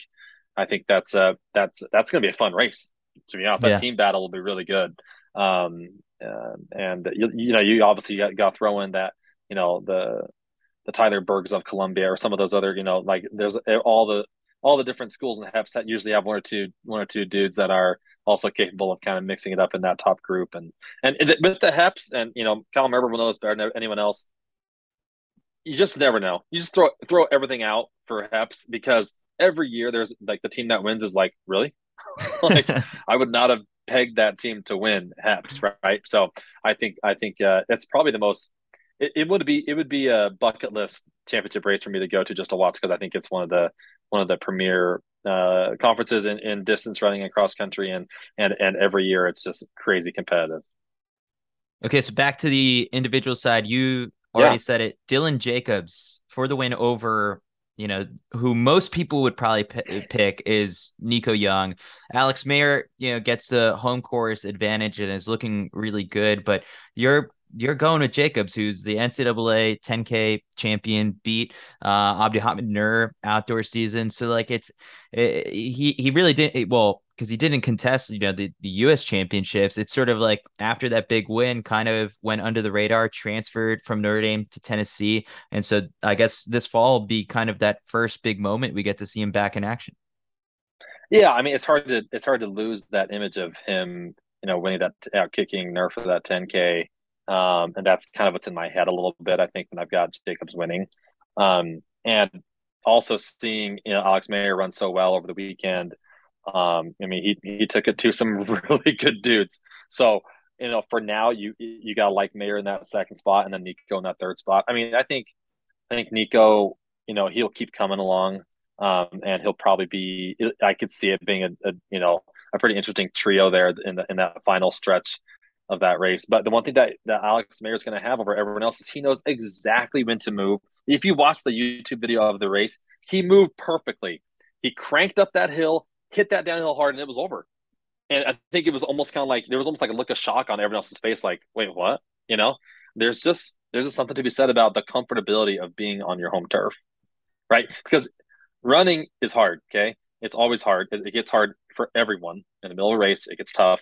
S2: I think that's a that's that's going to be a fun race. To be honest, that yeah. team battle will be really good. Um, uh, and you, you know you obviously got, got throw in that you know the the Tyler Bergs of Columbia or some of those other you know like there's all the all the different schools in the HEPS that usually have one or two one or two dudes that are also capable of kind of mixing it up in that top group and and with the HEPS and you know Cal Merber will know this better than anyone else. You just never know. You just throw throw everything out for HEPS because every year there's like the team that wins is like really *laughs* like *laughs* I would not have pegged that team to win HEPS, right? So I think I think uh, that's probably the most. It, it, would be it would be a bucket list championship race for me to go to just to watch because I think it's one of the one of the premier uh, conferences in, in distance running and cross country and and and every year it's just crazy competitive.
S1: Okay, so back to the individual side, you already yeah. said it. Dylan Jacobs for the win over you know, who most people would probably p- pick is Nico Young. Alex Maier, you know, gets the home course advantage and is looking really good. But you're you're going with Jacobs, who's the NCAA 10K champion, beat uh, Abdihamid Nur outdoor season. So like it's it, he he really didn't well because he didn't contest, you know, the, the US championships. It's sort of like after that big win, kind of went under the radar, transferred from Notre Dame to Tennessee. And so I guess this fall will be kind of that first big moment we get to see him back in action.
S2: Yeah, I mean it's hard to it's hard to lose that image of him, you know, winning that out kicking Nur for that 10k, um, and that's kind of what's in my head a little bit. I think when I've got Jacobs winning, um, and also seeing you know Alex Maier run so well over the weekend. Um, I mean, he he took it to some *laughs* really good dudes. So you know, for now, you you got to like Maier in that second spot, and then Nico in that third spot. I mean, I think I think Nico, you know, he'll keep coming along, um, and he'll probably be. I could see it being a, a you know a pretty interesting trio there in the, in that final stretch of that race. But the one thing that, that Alex Maier is going to have over everyone else is he knows exactly when to move. If you watch the YouTube video of the race, he moved perfectly. He cranked up that hill, hit that downhill hard, and it was over. And I think it was almost kind of like there was almost like a look of shock on everyone else's face, like, wait, what? You know, there's just there's just something to be said about the comfortability of being on your home turf, right? Because running is hard. Okay, it's always hard. It, it gets hard for everyone in the middle of a race. It gets tough.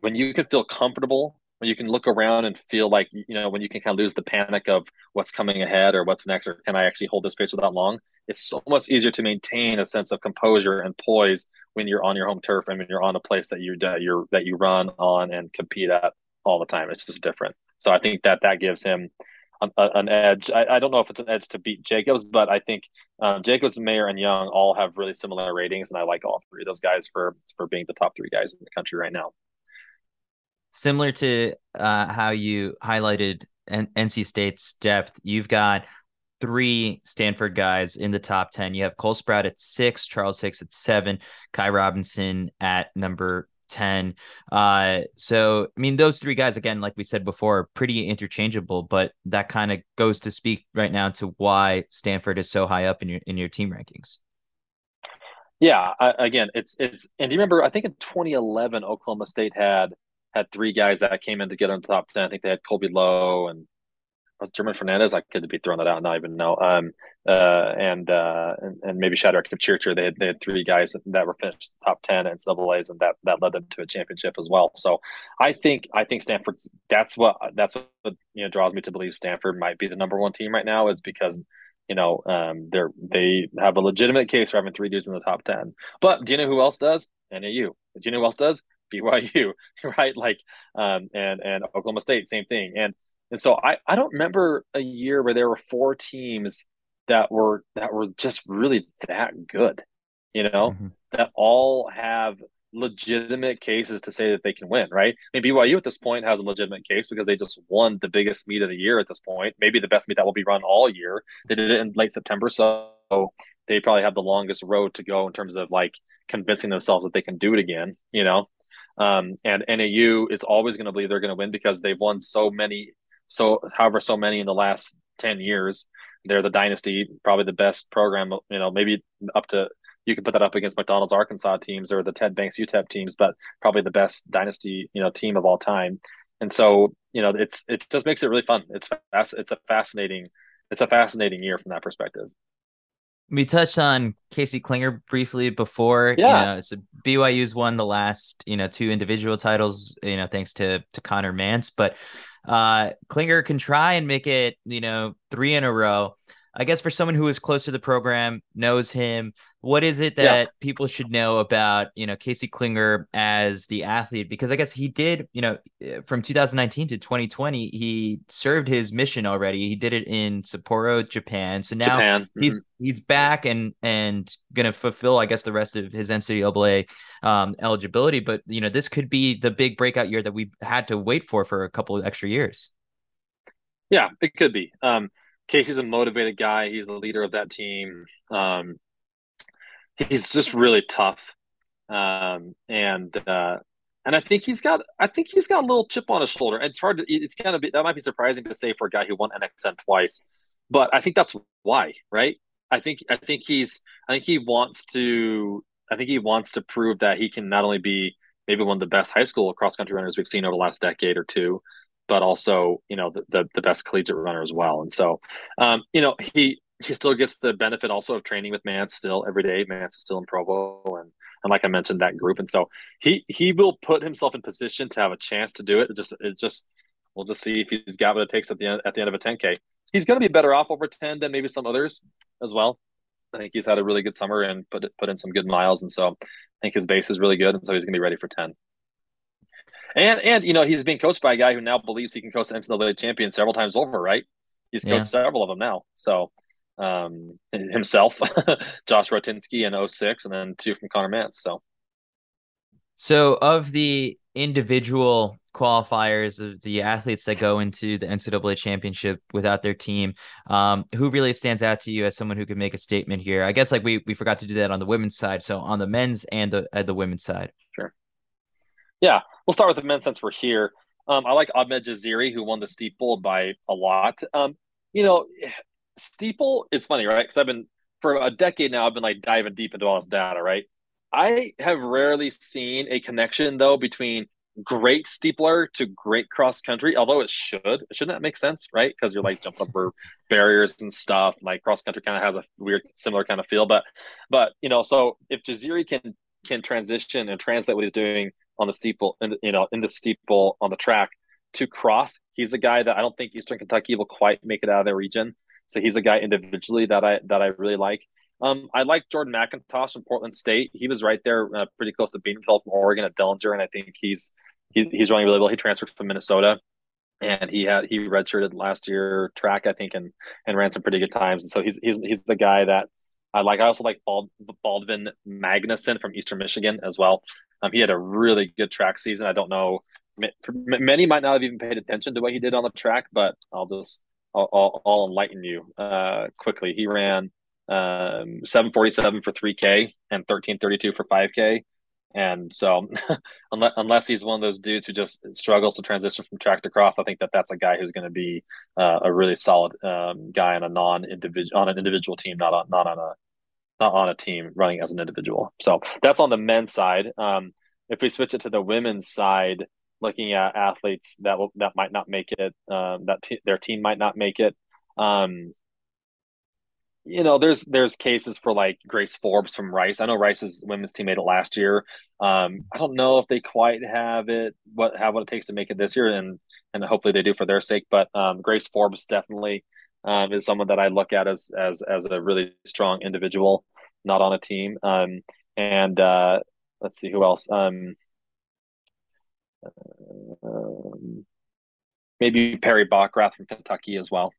S2: When you can feel comfortable when you can look around and feel like you know when you can kind of lose the panic of what's coming ahead or what's next or can i actually hold this pace without long it's so much easier to maintain a sense of composure and poise when you're on your home turf and when you're on a place that you that you're that you run on and compete at all the time. It's just different. So i think that that gives him an, an edge. I, I, don't know if it's an edge to beat jacobs but i think um, jacobs maier and young all have really similar ratings and i like all three of those guys for for being the top three guys in the country right now
S1: similar to uh, how you highlighted N- NC State's depth, you've got three Stanford guys in the top 10. You have Cole Sprout at six, Charles Hicks at seven, Ky Robinson at number 10. Uh, so, I mean, those three guys, again, like we said before, are pretty interchangeable, but that kind of goes to speak right now to why Stanford is so high up in your, in your team rankings.
S2: Yeah, I, again, it's, it's, and do you remember, I think in 2011, Oklahoma State had had three guys that came in together in the top ten. I think they had Colby Lowe and was German Fernandez. I could be throwing that out, not even know. Um, uh, and, uh, and and maybe Shadrach Kipchirchir. They had they had three guys that were finished top ten at A's, and that that led them to a championship as well. So I think I think Stanford's that's what that's what you know draws me to believe Stanford might be the number one team right now is because you know um, they're they have a legitimate case for having three dudes in the top ten. But do you know who else does? NAU. Do you know who else does? BYU, *laughs* right? Like, um, and and Oklahoma State, same thing. And and so I I don't remember a year where there were four teams that were that were just really that good, you know, mm-hmm. that all have legitimate cases to say that they can win, right? I mean, BYU at this point has a legitimate case because they just won the biggest meet of the year at this point, maybe the best meet that will be run all year. They did it in late September, so they probably have the longest road to go in terms of like convincing themselves that they can do it again, you know. Um, and NAU is always going to believe they're going to win because they've won so many, so however so many in the last ten years. They're the dynasty, probably the best program. You know, maybe up to you can put that up against McDonnell's Arkansas teams or the Ted Banks UTEP teams, but probably the best dynasty you know team of all time. And so you know, it's it just makes it really fun. It's fast. It's a fascinating. It's a fascinating year from that perspective
S1: we touched on Casey Clinger briefly before.
S2: Yeah.
S1: You know, so BYU's won the last, you know, two individual titles, you know, thanks to to Connor Mantz. But uh Clinger can try and make it, you know, three in a row. I guess for someone who is close to the program, knows him, what is it that yeah. people should know about, you know, Casey Clinger as the athlete? Because I guess he did, you know, eh, from 2019 to 2020, he served his mission already. He did it in Sapporo, Japan. So now Japan. Mm-hmm. he's he's back and and gonna fulfill, I guess, the rest of his NCAA um, eligibility. But you know, this could be the big breakout year that we had to wait for for a couple of extra years.
S2: Yeah, it could be. Um, Casey's a motivated guy. He's the leader of that team. Um, he's just really tough, um, and uh, and I think he's got I think he's got a little chip on his shoulder. It's hard to it's kind of that might be surprising to say for a guy who won NXN twice, but I think that's why, right? I think I think he's I think he wants to I think he wants to prove that he can not only be maybe one of the best high school cross country runners we've seen over the last decade or two, but also you know the, the, the best collegiate runner as well. And so, um, you know, he he still gets the benefit also of training with Mantz still every day. Mantz is still in Provo, and and like I mentioned, that group. And so he he will put himself in position to have a chance to do it. it just it just we'll just see if he's got what it takes at the end at the end of a 10k. He's going to be better off over 10 than maybe some others as well. I think he's had a really good summer and put put in some good miles, and so I think his base is really good, and so he's going to be ready for ten. And and you know he's being coached by a guy who now believes he can coach the NCAA champion several times over, right? He's coached yeah. several of them now. So um, himself, *laughs* Josh Rohatinsky in 06, and then two from Connor Mantz. So,
S1: so of the individual qualifiers of the athletes that go into the NCAA championship without their team, um, who really stands out to you as someone who could make a statement here? I guess like we we forgot to do that on the women's side, so on the men's and the uh, the women's side.
S2: Sure. Yeah, we'll start with the men since we're here. Um, I like Ahmed Jaziri, who won the steeple by a lot. Um, you know, steeple is funny, right? Because I've been for a decade now, I've been like diving deep into all this data, right? I have rarely seen a connection though between great steepler to great cross country, although it should. Shouldn't that make sense, right? Because you're like jumping over *laughs* barriers and stuff. Like cross country kind of has a weird, similar kind of feel. But, but you know, so if Jaziri can can transition and translate what he's doing on the steeple, and you know, in the steeple on the track to cross, he's a guy that I don't think Eastern Kentucky will quite make it out of their region. So he's a guy individually that I that I really like. Um, I like Jordan McIntosh from Portland State. He was right there, uh, pretty close to Bienenfeld from Oregon at Dellinger, and I think he's he, he's running really well. He transferred from Minnesota, and he had he redshirted last year track, I think, and and ran some pretty good times. And so he's he's he's the guy that I like. I also like Bald, Baldvin Magnusson from Eastern Michigan as well. Um, he had a really good track season. I don't know, many might not have even paid attention to what he did on the track, but I'll just I'll, I'll, I'll enlighten you uh, quickly. He ran um, 747 for 3K and 1332 for 5K. And so, *laughs* unless, unless he's one of those dudes who just struggles to transition from track to cross, I think that that's a guy who's going to be uh, a really solid um, guy on a non-individual on an individual team, not on not on a not on a team running as an individual. So that's on the men's side. Um, if we switch it to the women's side, looking at athletes that will that might not make it, um, that t- their team might not make it. Um, you know, there's there's cases for like Grace Forbes from Rice. I know Rice's women's team made it last year. Um, I don't know if they quite have it what have what it takes to make it this year, and and hopefully they do for their sake. But um, Grace Forbes definitely um, is someone that I look at as as as a really strong individual, not on a team. Um, and uh, let's see who else. Um, um, maybe Perry Bockrath from Kentucky as well.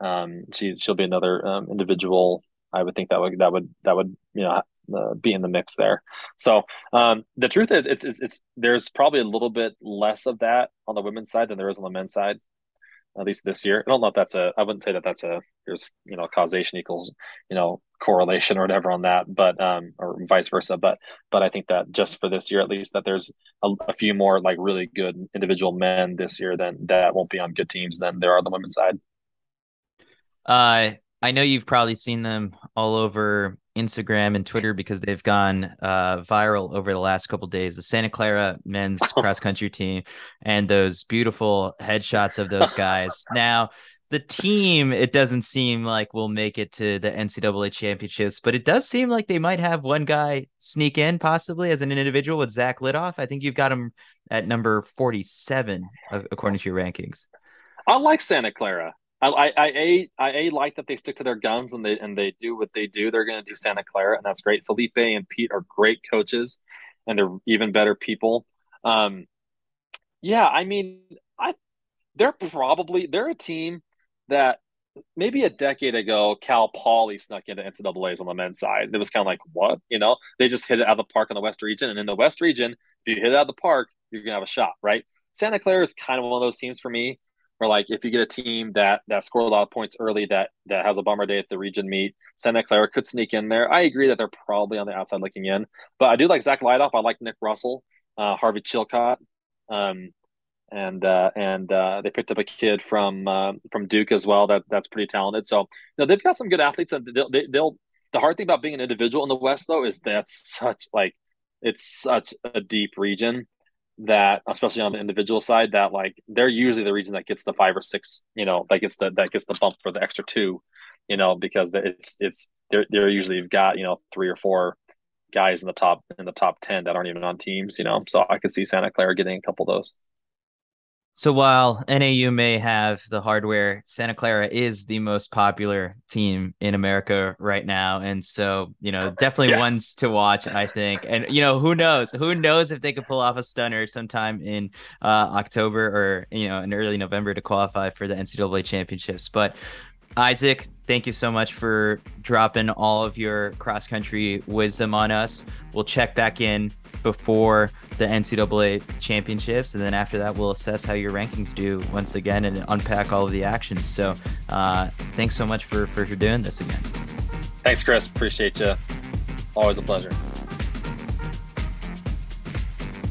S2: Um, she she'll be another um, individual. I would think that would that would that would you know uh, be in the mix there. So um, the truth is, it's, it's it's there's probably a little bit less of that on the women's side than there is on the men's side at least this year. I don't know if that's a. I wouldn't say that that's a. There's you know causation equals you know correlation or whatever on that, but um or vice versa. But but I think that just for this year at least that there's a, a few more like really good individual men this year than that won't be on good teams than there are on the women's side.
S1: Uh, I know you've probably seen them all over Instagram and Twitter because they've gone uh, viral over the last couple days. The Santa Clara men's *laughs* cross country team and those beautiful headshots of those guys. now, the team, it doesn't seem like will make it to the NCAA championships, but it does seem like they might have one guy sneak in possibly as an individual with Zach Lidoff. I think you've got him at number 47 according to your rankings.
S2: I like Santa Clara. I, I, I a I a like that they stick to their guns and they and they do what they do. They're going to do Santa Clara, and that's great. Felipe and Pete are great coaches, and they're even better people. Um, yeah, I mean, I they're probably they're a team that maybe a decade ago Cal Poly snuck into NCAA's on the men's side. It was kind of like what you know they just hit it out of the park in the West region, and in the West region, if you hit it out of the park, you're gonna have a shot, right? Santa Clara is kind of one of those teams for me or like if you get a team that that scored a lot of points early that that has a bummer day at the region meet, Santa Clara could sneak in there. I agree that they're probably on the outside looking in, but I do like Zach Lidoff. I like Nick Russell, uh, Harvey Chilcott, um, and uh, and uh, they picked up a kid from uh, from Duke as well. That that's pretty talented. So you know, they've got some good athletes, and they'll, they, they'll. The hard thing about being an individual in the West though is that's such like it's such a deep region that especially on the individual side that like they're usually the region that gets the five or six you know that gets the that gets the bump for the extra two you know because it's it's they're, they're usually you've got you know three or four guys in the top in the top 10 that aren't even on teams you know so i could see santa clara getting a couple of those
S1: So while NAU may have the hardware, Santa Clara is the most popular team in America right now. And so, you know, definitely yeah. ones to watch, I think. And, you know, who knows? Who knows if they could pull off a stunner sometime in uh, October or, you know, in early November to qualify for the NCAA championships. But Isaac, thank you so much for dropping all of your cross country wisdom on us. We'll check back in before the NCAA championships, and then after that, we'll assess how your rankings do once again and unpack all of the actions. So, uh, thanks so much for, for doing this again.
S2: Thanks, Chris. Appreciate you. Always a pleasure.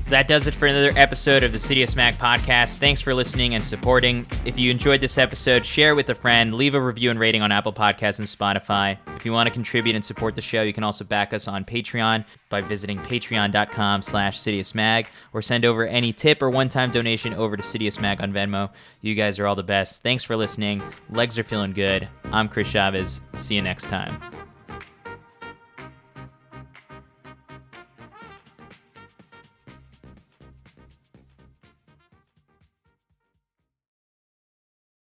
S1: That does it for another episode of the CITIUS MAG podcast. Thanks for listening and supporting. If you enjoyed this episode, share with a friend, leave a review and rating on Apple Podcasts and Spotify. If you want to contribute and support the show, you can also back us on Patreon by visiting patreon.com slash CITIUSMAG or send over any tip or one-time donation over to CITIUS MAG on Venmo. You guys are all the best. Thanks for listening. Legs are feeling good. I'm Chris Chavez. See you next time.